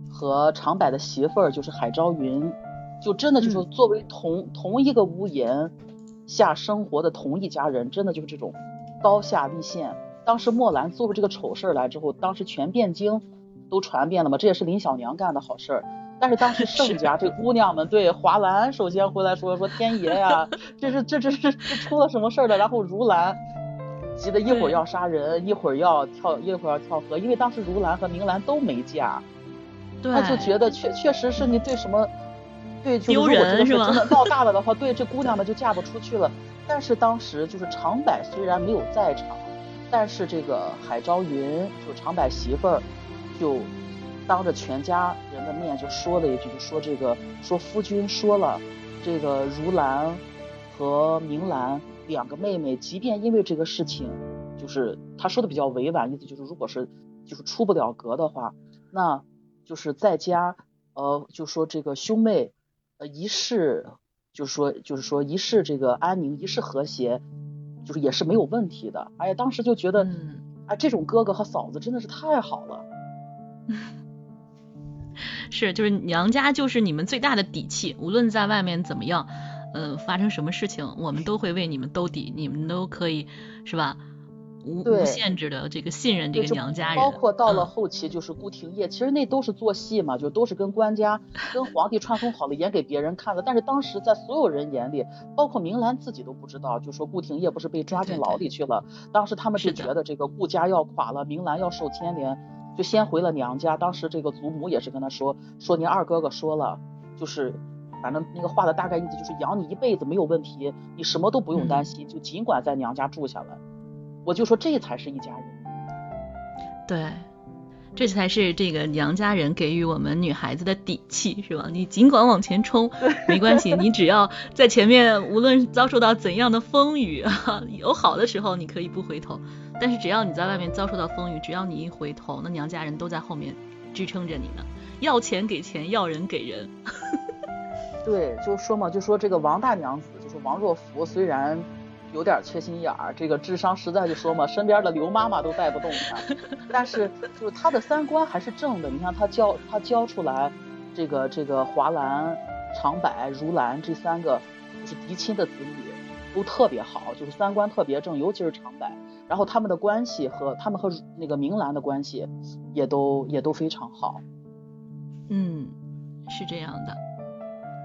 和长柏的媳妇儿，就是海昭云，就真的就是作为同同一个屋檐下生活的同一家人，真的就是这种高下立现。当时墨兰做出这个丑事儿来之后，当时全汴京都传遍了嘛，这也是林小娘干的好事儿。但是当时 盛家这姑娘们对华兰首先回来说说天爷呀，这是这这这这出了什么事儿了？然后如兰。急得一会儿要杀人，一会儿要跳，一会儿要跳河，因为当时如兰和明兰都没嫁，他就觉得确确实是你对什么，对，就如果这个事真的闹大了的话，对这姑娘们就嫁不出去了。但是当时就是长柏虽然没有在场，但是这个海昭云就长柏媳妇儿，就当着全家人的面就说了一句，就说这个说夫君说了，这个如兰和明兰。两个妹妹，即便因为这个事情，就是他说的比较委婉，意思就是如果是就是出不了阁的话，那就是在家，呃，就说这个兄妹，呃，一世，就是说就是说一世这个安宁，一世和谐，就是也是没有问题的。哎呀，当时就觉得，啊，这种哥哥和嫂子真的是太好了。是，就是娘家就是你们最大的底气，无论在外面怎么样。嗯，发生什么事情，我们都会为你们兜底，你们都可以是吧？无无限制的这个信任这个娘家人。包括到了后期就是顾廷烨，其实那都是做戏嘛，就都是跟官家、跟皇帝串通好了演给别人看的。但是当时在所有人眼里，包括明兰自己都不知道，就说顾廷烨不是被抓进牢里去了。当时他们是觉得这个顾家要垮了，明兰要受牵连，就先回了娘家。当时这个祖母也是跟他说，说您二哥哥说了，就是。反正那个话的大概意思就是养你一辈子没有问题，你什么都不用担心，就尽管在娘家住下来。我就说这才是一家人。对，这才是这个娘家人给予我们女孩子的底气，是吧？你尽管往前冲，没关系，你只要在前面，无论遭受到怎样的风雨，有好的时候你可以不回头，但是只要你在外面遭受到风雨，只要你一回头，那娘家人都在后面支撑着你呢。要钱给钱，要人给人。对，就说嘛，就说这个王大娘子，就是王若弗，虽然。有点缺心眼儿，这个智商实在就说嘛，身边的刘妈妈都带不动她。但是就是她的三观还是正的。你看她教她教出来，这个这个华兰、长柏、如兰这三个就是嫡亲的子女都特别好，就是三观特别正，尤其是长柏。然后他们的关系和他们和那个明兰的关系也都也都非常好。嗯，是这样的。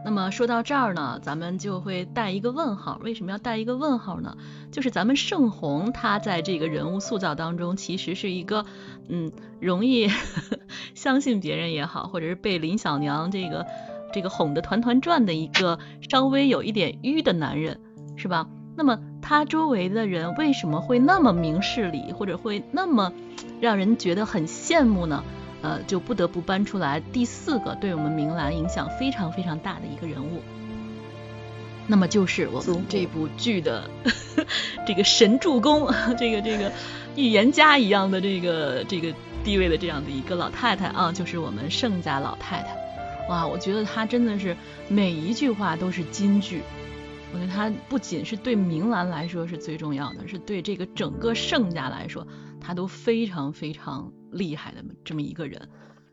那么说到这儿呢，咱们就会带一个问号。为什么要带一个问号呢？就是咱们盛红他在这个人物塑造当中，其实是一个嗯容易 相信别人也好，或者是被林小娘这个这个哄得团团转的一个稍微有一点迂的男人，是吧？那么他周围的人为什么会那么明事理，或者会那么让人觉得很羡慕呢？呃，就不得不搬出来第四个对我们明兰影响非常非常大的一个人物，那么就是我们这部剧的这个神助攻，这个这个预言家一样的这个这个地位的这样的一个老太太啊，就是我们盛家老太太。哇，我觉得她真的是每一句话都是金句。我觉得她不仅是对明兰来说是最重要的，是对这个整个盛家来说，她都非常非常。厉害的这么一个人，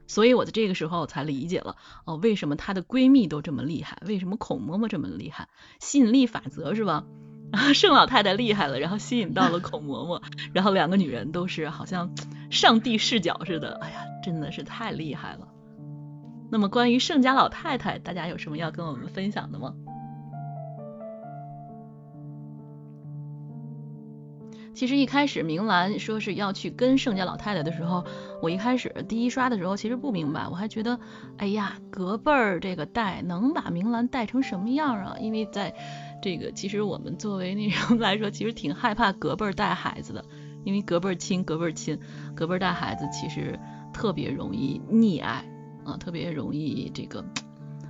所以我在这个时候才理解了哦，为什么她的闺蜜都这么厉害，为什么孔嬷嬷这么厉害？吸引力法则是吧？盛老太太厉害了，然后吸引到了孔嬷嬷，然后两个女人都是好像上帝视角似的，哎呀，真的是太厉害了。那么关于盛家老太太，大家有什么要跟我们分享的吗？其实一开始明兰说是要去跟盛家老太太的时候，我一开始第一刷的时候其实不明白，我还觉得，哎呀，隔辈儿这个带能把明兰带成什么样啊？因为在这个其实我们作为那种来说，其实挺害怕隔辈儿带孩子的，因为隔辈儿亲，隔辈儿亲，隔辈儿带孩子其实特别容易溺爱啊，特别容易这个，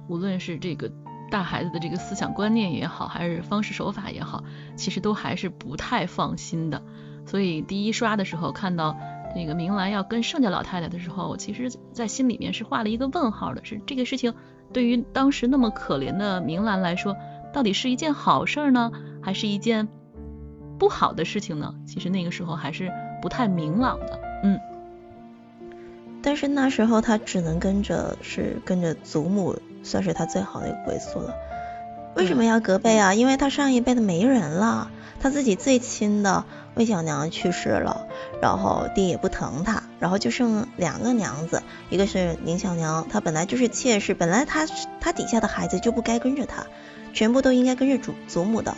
无论是这个。大孩子的这个思想观念也好，还是方式手法也好，其实都还是不太放心的。所以第一刷的时候看到那个明兰要跟盛家老太太的时候，我其实在心里面是画了一个问号的。是这个事情对于当时那么可怜的明兰来说，到底是一件好事呢，还是一件不好的事情呢？其实那个时候还是不太明朗的。嗯。但是那时候他只能跟着，是跟着祖母。算是他最好的一个归宿了。为什么要隔辈啊？因为他上一辈的没人了，他自己最亲的魏小娘去世了，然后爹也不疼他，然后就剩两个娘子，一个是林小娘，她本来就是妾室，本来她她底下的孩子就不该跟着她，全部都应该跟着祖祖母的。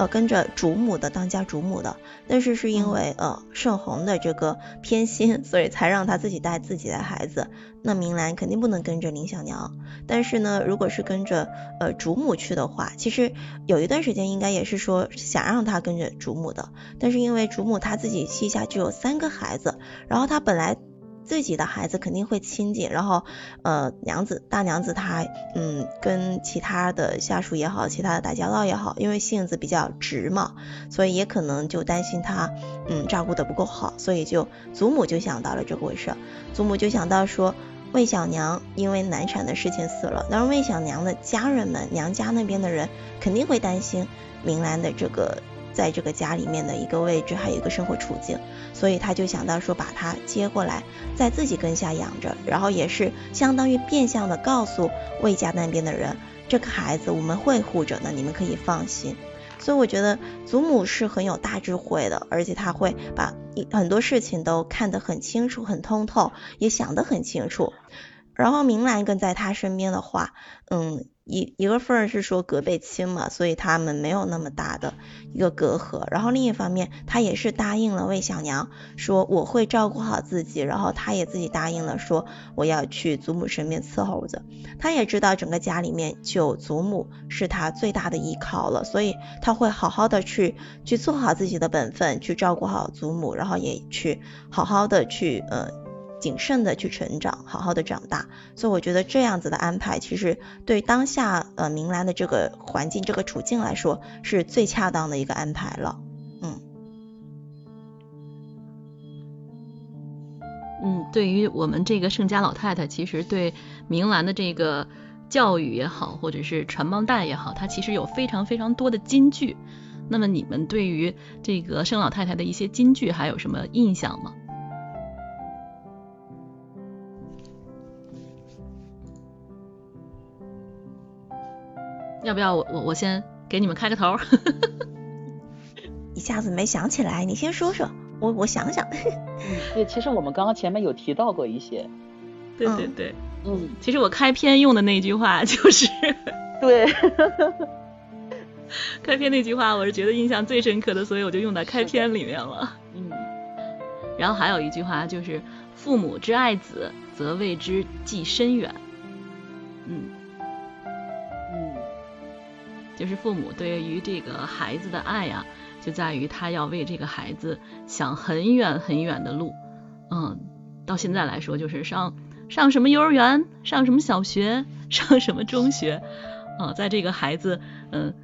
呃，跟着主母的当家主母的，但是是因为呃盛红的这个偏心，所以才让他自己带自己的孩子。那明兰肯定不能跟着林小娘，但是呢，如果是跟着呃主母去的话，其实有一段时间应该也是说想让他跟着主母的，但是因为主母她自己膝下就有三个孩子，然后她本来。自己的孩子肯定会亲近，然后呃娘子大娘子她嗯跟其他的下属也好，其他的打交道也好，因为性子比较直嘛，所以也可能就担心她嗯照顾的不够好，所以就祖母就想到了这回事，祖母就想到说魏小娘因为难产的事情死了，那魏小娘的家人们娘家那边的人肯定会担心明兰的这个。在这个家里面的一个位置，还有一个生活处境，所以他就想到说把他接过来，在自己跟下养着，然后也是相当于变相的告诉魏家那边的人，这个孩子我们会护着的，你们可以放心。所以我觉得祖母是很有大智慧的，而且他会把很多事情都看得很清楚、很通透，也想得很清楚。然后明兰跟在他身边的话，嗯。一一个份儿是说隔辈亲嘛，所以他们没有那么大的一个隔阂。然后另一方面，他也是答应了魏小娘，说我会照顾好自己。然后他也自己答应了，说我要去祖母身边伺候着。他也知道整个家里面就祖母是他最大的依靠了，所以他会好好的去去做好自己的本分，去照顾好祖母，然后也去好好的去呃谨慎的去成长，好好的长大。所以我觉得这样子的安排，其实对当下呃明兰的这个环境、这个处境来说，是最恰当的一个安排了。嗯。嗯，对于我们这个盛家老太太，其实对明兰的这个教育也好，或者是传帮带也好，她其实有非常非常多的金句。那么你们对于这个盛老太太的一些金句还有什么印象吗？要不要我我我先给你们开个头？一下子没想起来，你先说说，我我想想。嗯，对，其实我们刚刚前面有提到过一些。对对对，嗯，其实我开篇用的那句话就是。对。开篇那句话我是觉得印象最深刻的，所以我就用在开篇里面了。嗯。然后还有一句话就是“父母之爱子，则为之计深远”。嗯。嗯。就是父母对于这个孩子的爱呀，就在于他要为这个孩子想很远很远的路。嗯。到现在来说，就是上上什么幼儿园，上什么小学，上什么中学。啊，在这个孩子嗯。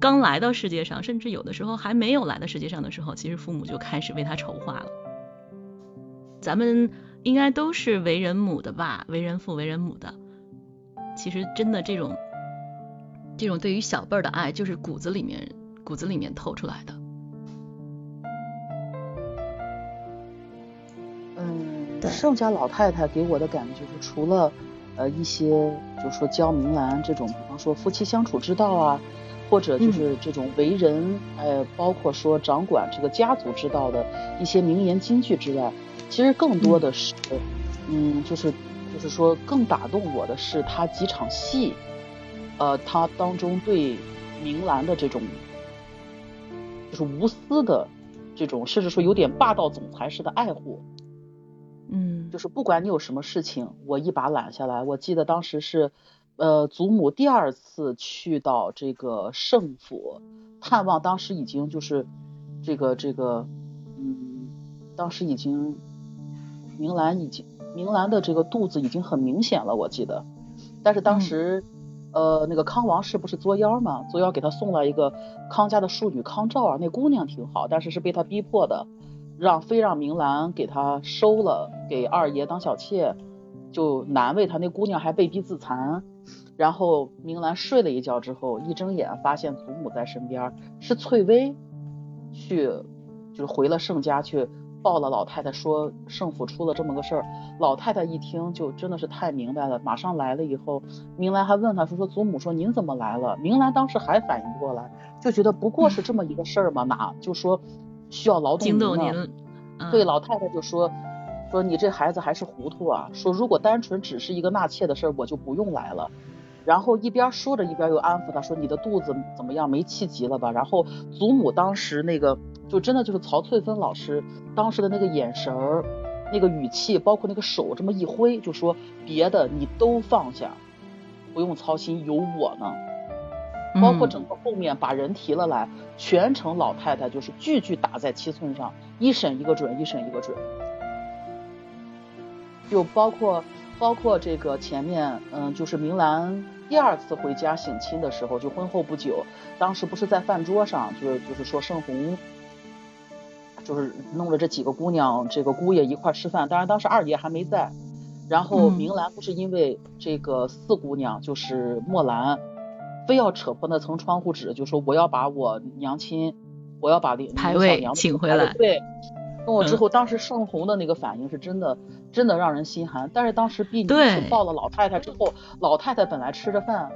刚来到世界上，甚至有的时候还没有来到世界上的时候，其实父母就开始为他筹划了。咱们应该都是为人母的吧，为人父、为人母的。其实真的这种这种对于小辈儿的爱，就是骨子里面骨子里面透出来的。嗯，盛家老太太给我的感觉，就是除了呃一些，就说教明兰这种，比方说夫妻相处之道啊。或者就是这种为人，呃，包括说掌管这个家族之道的一些名言金句之外，其实更多的是，嗯，就是就是说更打动我的是她几场戏，呃，他当中对明兰的这种，就是无私的这种，甚至说有点霸道总裁式的爱护，嗯，就是不管你有什么事情，我一把揽下来。我记得当时是。呃，祖母第二次去到这个圣府探望，当时已经就是这个这个，嗯，当时已经明兰已经明兰的这个肚子已经很明显了，我记得。但是当时呃，那个康王氏不是作妖嘛，作妖给他送了一个康家的庶女康照啊，那姑娘挺好，但是是被他逼迫的，让非让明兰给他收了，给二爷当小妾，就难为他。那姑娘还被逼自残。然后明兰睡了一觉之后，一睁眼发现祖母在身边，是翠微去，就是回了盛家去报了老太太，说圣府出了这么个事儿。老太太一听就真的是太明白了，马上来了以后，明兰还问她说说祖母说您怎么来了？明兰当时还反应不过来，就觉得不过是这么一个事儿嘛，哪就说需要劳动您呢？对，老太太就说说你这孩子还是糊涂啊，说如果单纯只是一个纳妾的事儿，我就不用来了。然后一边说着，一边又安抚他说：“你的肚子怎么样？没气急了吧？”然后祖母当时那个，就真的就是曹翠芬老师当时的那个眼神儿、那个语气，包括那个手这么一挥，就说：“别的你都放下，不用操心，有我呢。”包括整个后面把人提了来，全程老太太就是句句打在七寸上，一审一个准，一审一个准。就包括。包括这个前面，嗯，就是明兰第二次回家省亲的时候，就婚后不久，当时不是在饭桌上，就是就是说盛红，就是弄了这几个姑娘，这个姑爷一块吃饭，当然当时二爷还没在，然后明兰不是因为这个四姑娘，就是墨兰，非要扯破那层窗户纸，就说我要把我娘亲，我要把林排位请回来，对。跟我之后，当时盛红的那个反应是真的，真的让人心寒。但是当时毕竟是抱了老太太之后，老太太本来吃着饭，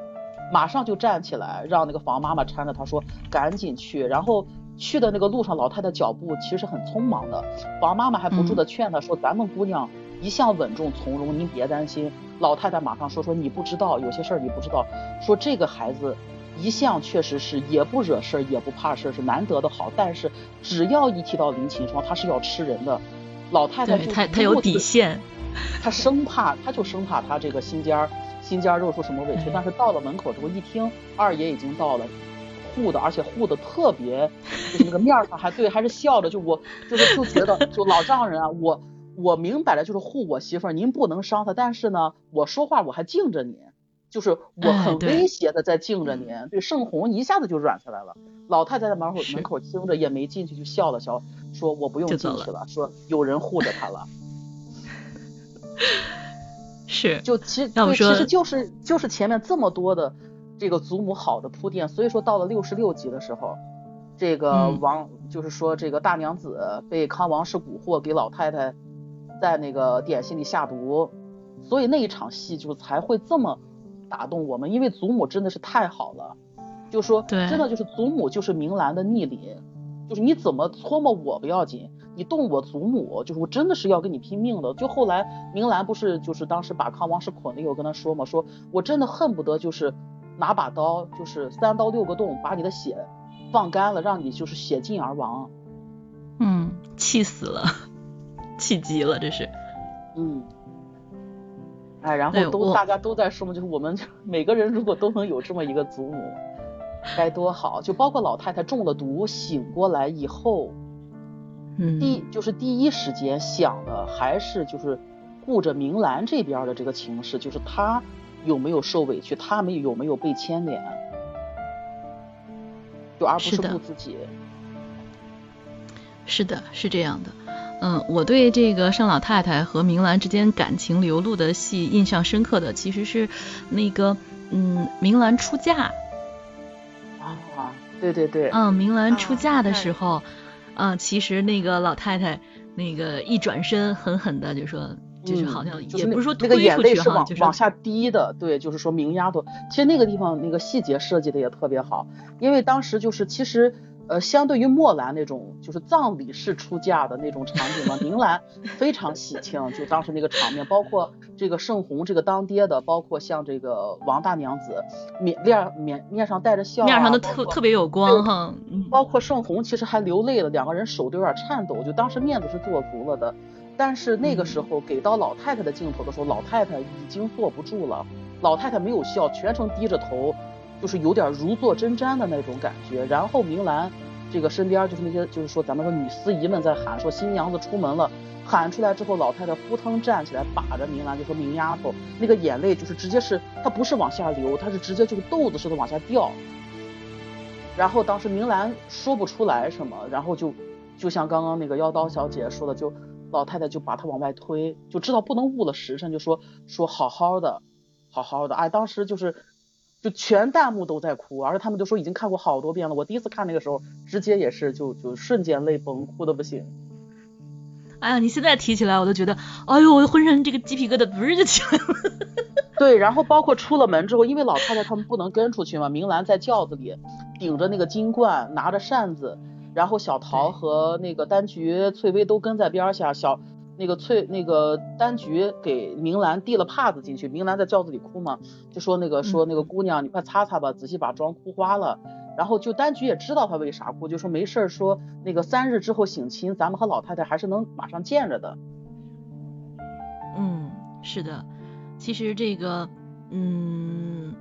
马上就站起来，让那个房妈妈搀着她说赶紧去。然后去的那个路上，老太太脚步其实很匆忙的，王妈妈还不住的劝她说：“咱们姑娘一向稳重从容，您别担心。”老太太马上说：“说你不知道，有些事儿你不知道。说这个孩子。”一向确实是也不惹事儿，也不怕事儿，是难得的好。但是只要一提到林琴霜，他是要吃人的。老太太就他他有底线，他生怕他就生怕他这个心尖儿心尖儿肉出什么委屈。但是到了门口之后，一听二爷已经到了，护的，而且护的特别，就是那个面上还对，还是笑着。就我就是就觉得就老丈人啊，我我明摆着就是护我媳妇儿，您不能伤她，但是呢，我说话我还敬着您，就是我很威胁的在敬着您。对，盛红一下子就软下来了。老太太在门口门口听着也没进去，就笑了笑，说我不用进去了，说有人护着她了。是，就其对，其实就是就是前面这么多的这个祖母好的铺垫，所以说到了六十六集的时候，这个王就是说这个大娘子被康王氏蛊惑，给老太太在那个点心里下毒，所以那一场戏就才会这么打动我们，因为祖母真的是太好了，就说真的就是祖母就是明兰的逆鳞，就是你怎么搓磨我不要紧。你动我祖母，就是我真的是要跟你拼命的。就后来明兰不是就是当时把康王氏捆了以后跟他说嘛，说我真的恨不得就是拿把刀，就是三刀六个洞，把你的血放干了，让你就是血尽而亡。嗯，气死了，气急了，这是。嗯。哎，然后都大家都在说嘛，就是我们 每个人如果都能有这么一个祖母，该多好。就包括老太太中了毒醒过来以后。嗯第就是第一时间想的还是就是顾着明兰这边的这个情势，就是她有没有受委屈，他们有没有被牵连，就而不是顾自己。是的，是这样的。嗯，我对这个盛老太太和明兰之间感情流露的戏印象深刻的，其实是那个嗯，明兰出嫁。啊，对对对。嗯，明兰出嫁的时候。啊，其实那个老太太那个一转身，狠狠的就说，就是好像也不是说那个眼泪是往往下滴的，对，就是说明丫头，其实那个地方那个细节设计的也特别好，因为当时就是其实。呃，相对于墨兰那种就是葬礼式出嫁的那种场景嘛，明兰 非常喜庆，就当时那个场面，包括这个盛红这个当爹的，包括像这个王大娘子，面面面面上带着笑，面上都特特别有光哈，包括盛红其实还流泪了，两个人手都有点颤抖，就当时面子是做足了的。但是那个时候给到老太太的镜头的时候，老太太已经坐不住了，老太太没有笑，全程低着头。就是有点如坐针毡的那种感觉，然后明兰这个身边就是那些就是说咱们说女司仪们在喊说新娘子出门了，喊出来之后，老太太扑腾站起来，把着明兰就说明丫头，那个眼泪就是直接是她不是往下流，她是直接就是豆子似的往下掉。然后当时明兰说不出来什么，然后就就像刚刚那个妖刀小姐说的，就老太太就把他往外推，就知道不能误了时辰，就说说好好的，好好的，哎，当时就是。就全弹幕都在哭，而且他们就说已经看过好多遍了。我第一次看那个时候，直接也是就就瞬间泪崩，哭的不行。哎呀，你现在提起来，我都觉得，哎呦，我浑身这个鸡皮疙瘩不是就起来了。对，然后包括出了门之后，因为老太太他们不能跟出去嘛，明兰在轿子里顶着那个金冠，拿着扇子，然后小桃和那个丹菊、翠微都跟在边下，小。那个翠那个丹菊给明兰递了帕子进去，明兰在轿子里哭嘛，就说那个说那个姑娘你快擦擦吧，仔细把妆哭花了。然后就丹菊也知道她为啥哭，就说没事儿，说那个三日之后省亲，咱们和老太太还是能马上见着的。嗯，是的，其实这个嗯。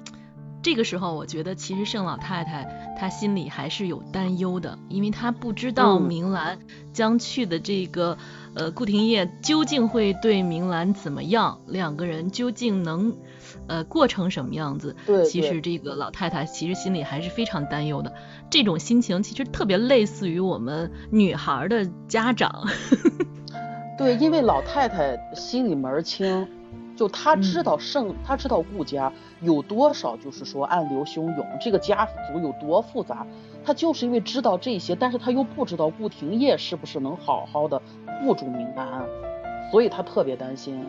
这个时候，我觉得其实盛老太太她心里还是有担忧的，因为她不知道明兰将去的这个呃顾廷烨究竟会对明兰怎么样，两个人究竟能呃过成什么样子。对，其实这个老太太其实心里还是非常担忧的。这种心情其实特别类似于我们女孩的家长。对，因为老太太心里门儿清。就他知道盛，他知道顾家有多少，就是说暗流汹涌，这个家族有多复杂。他就是因为知道这些，但是他又不知道顾廷烨是不是能好好的护住明安，所以他特别担心。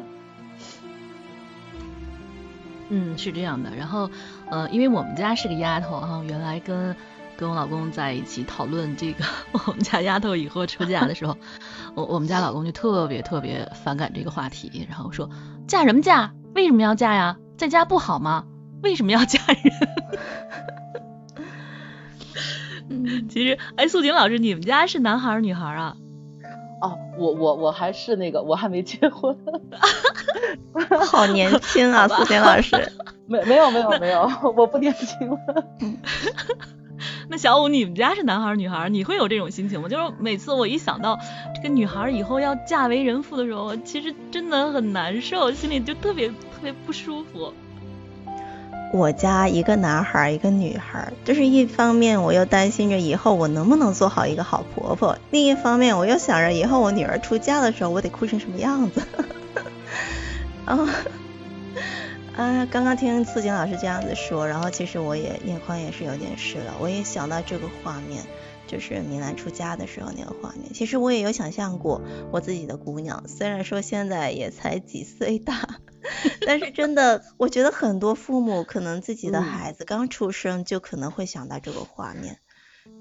嗯，是这样的。然后，呃，因为我们家是个丫头哈，原来跟。跟我老公在一起讨论这个 我们家丫头以后出嫁的时候，我我们家老公就特别特别反感这个话题，然后说嫁什么嫁？为什么要嫁呀？在家不好吗？为什么要嫁人？其实，哎，素锦老师，你们家是男孩儿女孩儿啊？哦，我我我还是那个，我还没结婚。好年轻啊，素锦老师。没没有没有没有，我不年轻了。那小五，你们家是男孩女孩？你会有这种心情吗？就是每次我一想到这个女孩以后要嫁为人妇的时候，其实真的很难受，心里就特别特别不舒服。我家一个男孩，一个女孩，就是一方面我又担心着以后我能不能做好一个好婆婆，另一方面我又想着以后我女儿出嫁的时候我得哭成什么样子。啊 啊！刚刚听素锦老师这样子说，然后其实我也眼眶也是有点湿了，我也想到这个画面，就是米兰出家的时候那个画面。其实我也有想象过我自己的姑娘，虽然说现在也才几岁大。但是真的，我觉得很多父母可能自己的孩子刚出生就可能会想到这个画面，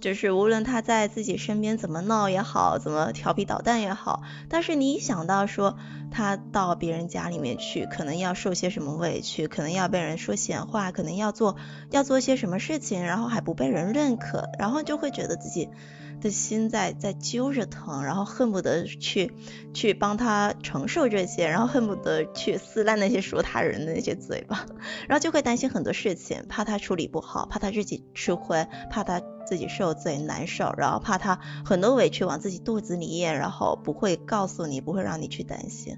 就是无论他在自己身边怎么闹也好，怎么调皮捣蛋也好，但是你一想到说他到别人家里面去，可能要受些什么委屈，可能要被人说闲话，可能要做要做些什么事情，然后还不被人认可，然后就会觉得自己。的心在在揪着疼，然后恨不得去去帮他承受这些，然后恨不得去撕烂那些说他人的那些嘴巴，然后就会担心很多事情，怕他处理不好，怕他自己吃亏，怕他自己受罪难受，然后怕他很多委屈往自己肚子里咽，然后不会告诉你，不会让你去担心。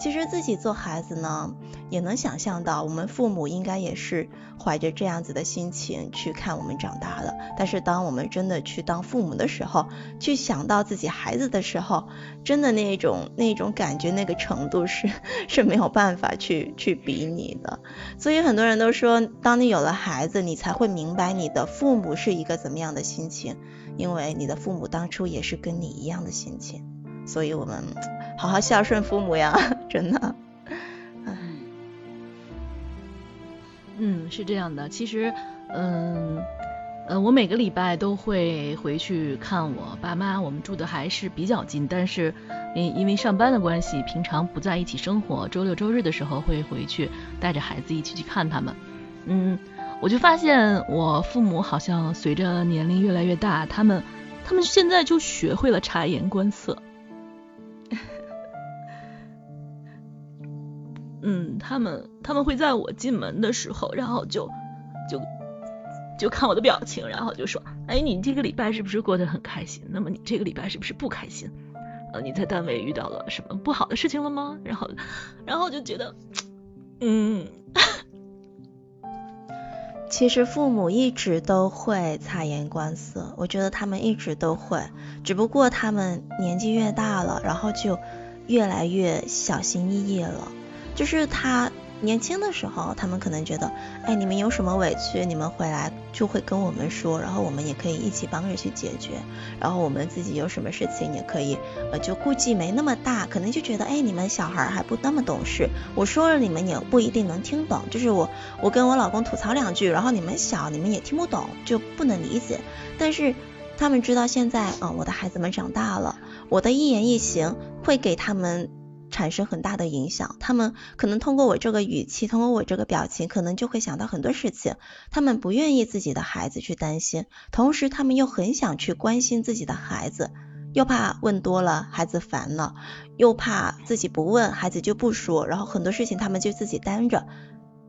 其实自己做孩子呢，也能想象到，我们父母应该也是怀着这样子的心情去看我们长大的。但是当我们真的去当父母的时候，去想到自己孩子的时候，真的那种那种感觉，那个程度是 是没有办法去去比拟的。所以很多人都说，当你有了孩子，你才会明白你的父母是一个怎么样的心情，因为你的父母当初也是跟你一样的心情。所以我们。好好孝顺父母呀，真的。嗯，是这样的。其实，嗯，呃，我每个礼拜都会回去看我爸妈。我们住的还是比较近，但是因因为上班的关系，平常不在一起生活。周六周日的时候会回去，带着孩子一起去看他们。嗯，我就发现我父母好像随着年龄越来越大，他们他们现在就学会了察言观色。他们他们会在我进门的时候，然后就就就看我的表情，然后就说，哎，你这个礼拜是不是过得很开心？那么你这个礼拜是不是不开心？呃，你在单位遇到了什么不好的事情了吗？然后然后就觉得，嗯，其实父母一直都会察言观色，我觉得他们一直都会，只不过他们年纪越大了，然后就越来越小心翼翼了。就是他年轻的时候，他们可能觉得，哎，你们有什么委屈，你们回来就会跟我们说，然后我们也可以一起帮着去解决。然后我们自己有什么事情也可以，呃，就顾忌没那么大，可能就觉得，哎，你们小孩还不那么懂事，我说了你们也不一定能听懂。就是我，我跟我老公吐槽两句，然后你们小，你们也听不懂，就不能理解。但是他们知道现在，嗯，我的孩子们长大了，我的一言一行会给他们。产生很大的影响，他们可能通过我这个语气，通过我这个表情，可能就会想到很多事情。他们不愿意自己的孩子去担心，同时他们又很想去关心自己的孩子，又怕问多了孩子烦了，又怕自己不问孩子就不说，然后很多事情他们就自己担着。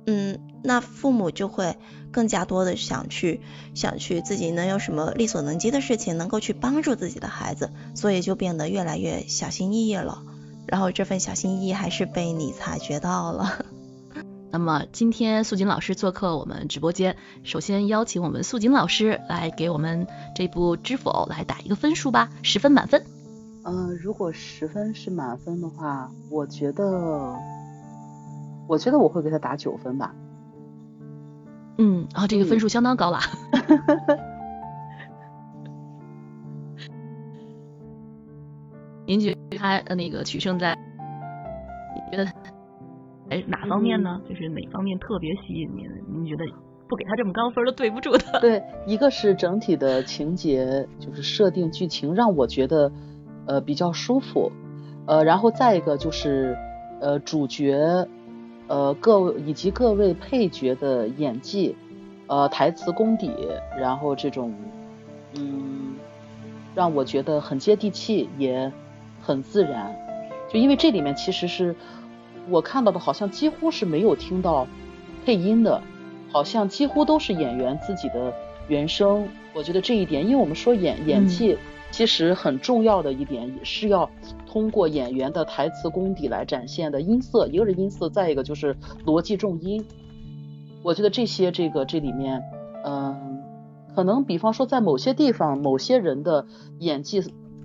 嗯，那父母就会更加多的想去想去自己能有什么力所能及的事情能够去帮助自己的孩子，所以就变得越来越小心翼翼了。然后这份小心翼翼还是被你察觉到了。那么今天素锦老师做客我们直播间，首先邀请我们素锦老师来给我们这部《知否》来打一个分数吧，十分满分。嗯，如果十分是满分的话，我觉得，我觉得我会给他打九分吧。嗯，啊，这个分数相当高了。您觉得他的那个取胜在，你觉得哎哪方面呢？就是哪方面特别吸引您？您觉得不给他这么高分都对不住他？对，一个是整体的情节，就是设定剧情让我觉得呃比较舒服，呃，然后再一个就是呃主角呃各以及各位配角的演技呃台词功底，然后这种嗯让我觉得很接地气也。很自然，就因为这里面其实是我看到的，好像几乎是没有听到配音的，好像几乎都是演员自己的原声，我觉得这一点，因为我们说演演技，其实很重要的一点也是要通过演员的台词功底来展现的音色，一个是音色，再一个就是逻辑重音。我觉得这些这个这里面，嗯，可能比方说在某些地方，某些人的演技。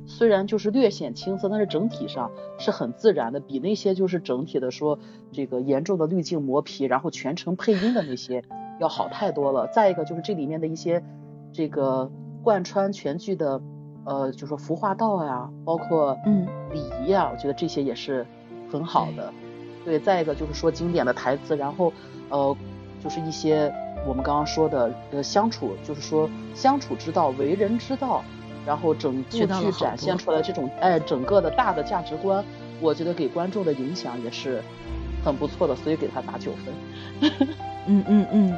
虽然就是略显青涩，但是整体上是很自然的，比那些就是整体的说这个严重的滤镜磨皮，然后全程配音的那些要好太多了。再一个就是这里面的一些这个贯穿全剧的呃，就说服化道呀，包括嗯礼仪啊，我觉得这些也是很好的。对，再一个就是说经典的台词，然后呃就是一些我们刚刚说的呃相处，就是说相处之道、为人之道。然后整部剧展现出来这种哎，整个的大的价值观，我觉得给观众的影响也是很不错的，所以给他打九分。嗯嗯嗯，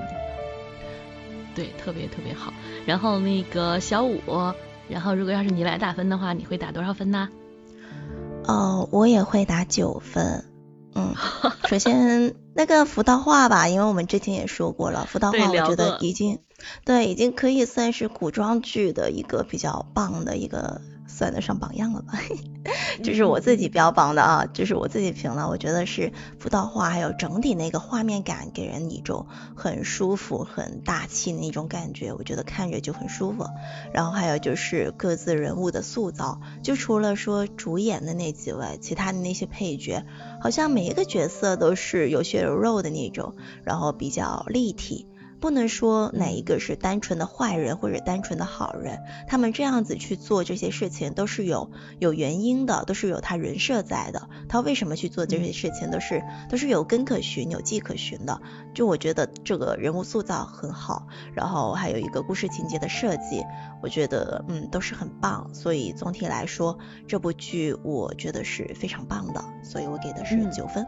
对，特别特别好。然后那个小五，然后如果要是你来打分的话，你会打多少分呢？哦，我也会打九分。嗯，首先那个福道化吧，因为我们之前也说过了，福道化我觉得已经。对，已经可以算是古装剧的一个比较棒的一个，算得上榜样了吧？这是我自己标榜的啊，就是我自己评了。我觉得是辅导画，还有整体那个画面感，给人一种很舒服、很大气的那种感觉，我觉得看着就很舒服。然后还有就是各自人物的塑造，就除了说主演的那几位，其他的那些配角，好像每一个角色都是有血有肉的那种，然后比较立体。不能说哪一个是单纯的坏人或者单纯的好人，他们这样子去做这些事情都是有有原因的，都是有他人设在的。他为什么去做这些事情，都是都是有根可循、有迹可循的。就我觉得这个人物塑造很好，然后还有一个故事情节的设计，我觉得嗯都是很棒。所以总体来说，这部剧我觉得是非常棒的，所以我给的是九分。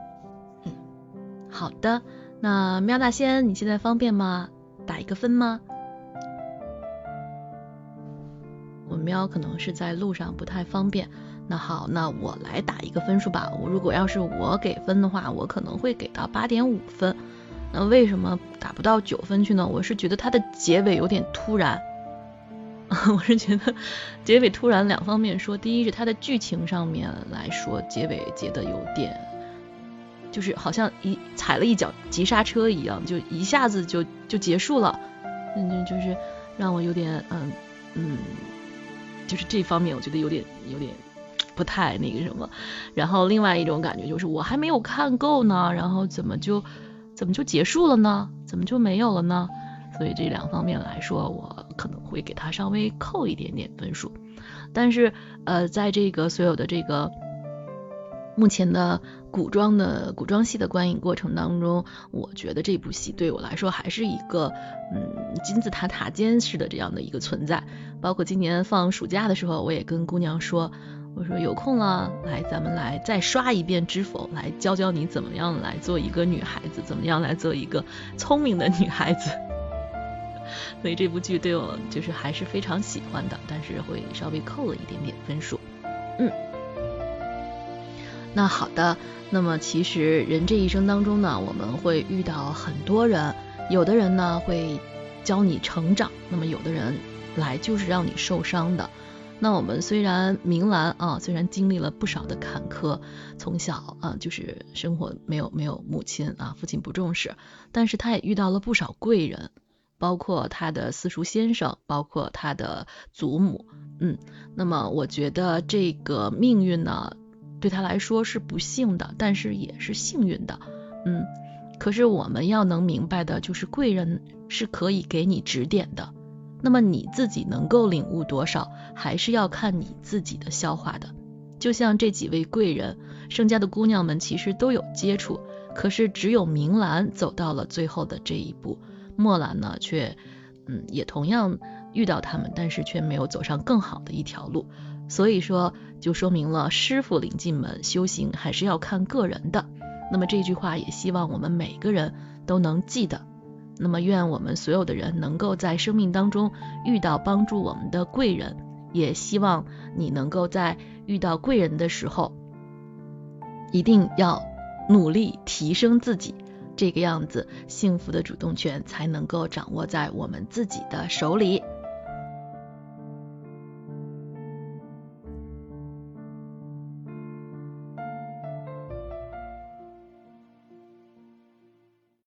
嗯，好的。那喵大仙，你现在方便吗？打一个分吗？我喵可能是在路上，不太方便。那好，那我来打一个分数吧。我如果要是我给分的话，我可能会给到八点五分。那为什么打不到九分去呢？我是觉得它的结尾有点突然。我是觉得结尾突然，两方面说，第一是它的剧情上面来说，结尾结的有点。就是好像一踩了一脚急刹车一样，就一下子就就结束了，嗯，就是让我有点嗯嗯，就是这方面我觉得有点有点不太那个什么。然后另外一种感觉就是我还没有看够呢，然后怎么就怎么就结束了呢？怎么就没有了呢？所以这两方面来说，我可能会给他稍微扣一点点分数。但是呃，在这个所有的这个。目前的古装的古装戏的观影过程当中，我觉得这部戏对我来说还是一个嗯金字塔塔尖式的这样的一个存在。包括今年放暑假的时候，我也跟姑娘说，我说有空了，来咱们来再刷一遍《知否》，来教教你怎么样来做一个女孩子，怎么样来做一个聪明的女孩子。所以这部剧对我就是还是非常喜欢的，但是会稍微扣了一点点分数，嗯。那好的，那么其实人这一生当中呢，我们会遇到很多人，有的人呢会教你成长，那么有的人来就是让你受伤的。那我们虽然明兰啊，虽然经历了不少的坎坷，从小啊就是生活没有没有母亲啊，父亲不重视，但是他也遇到了不少贵人，包括他的私塾先生，包括他的祖母，嗯，那么我觉得这个命运呢。对他来说是不幸的，但是也是幸运的，嗯。可是我们要能明白的，就是贵人是可以给你指点的。那么你自己能够领悟多少，还是要看你自己的消化的。就像这几位贵人，盛家的姑娘们其实都有接触，可是只有明兰走到了最后的这一步，墨兰呢却，嗯，也同样遇到他们，但是却没有走上更好的一条路。所以说，就说明了师傅领进门，修行还是要看个人的。那么这句话也希望我们每个人都能记得。那么愿我们所有的人能够在生命当中遇到帮助我们的贵人，也希望你能够在遇到贵人的时候，一定要努力提升自己，这个样子，幸福的主动权才能够掌握在我们自己的手里。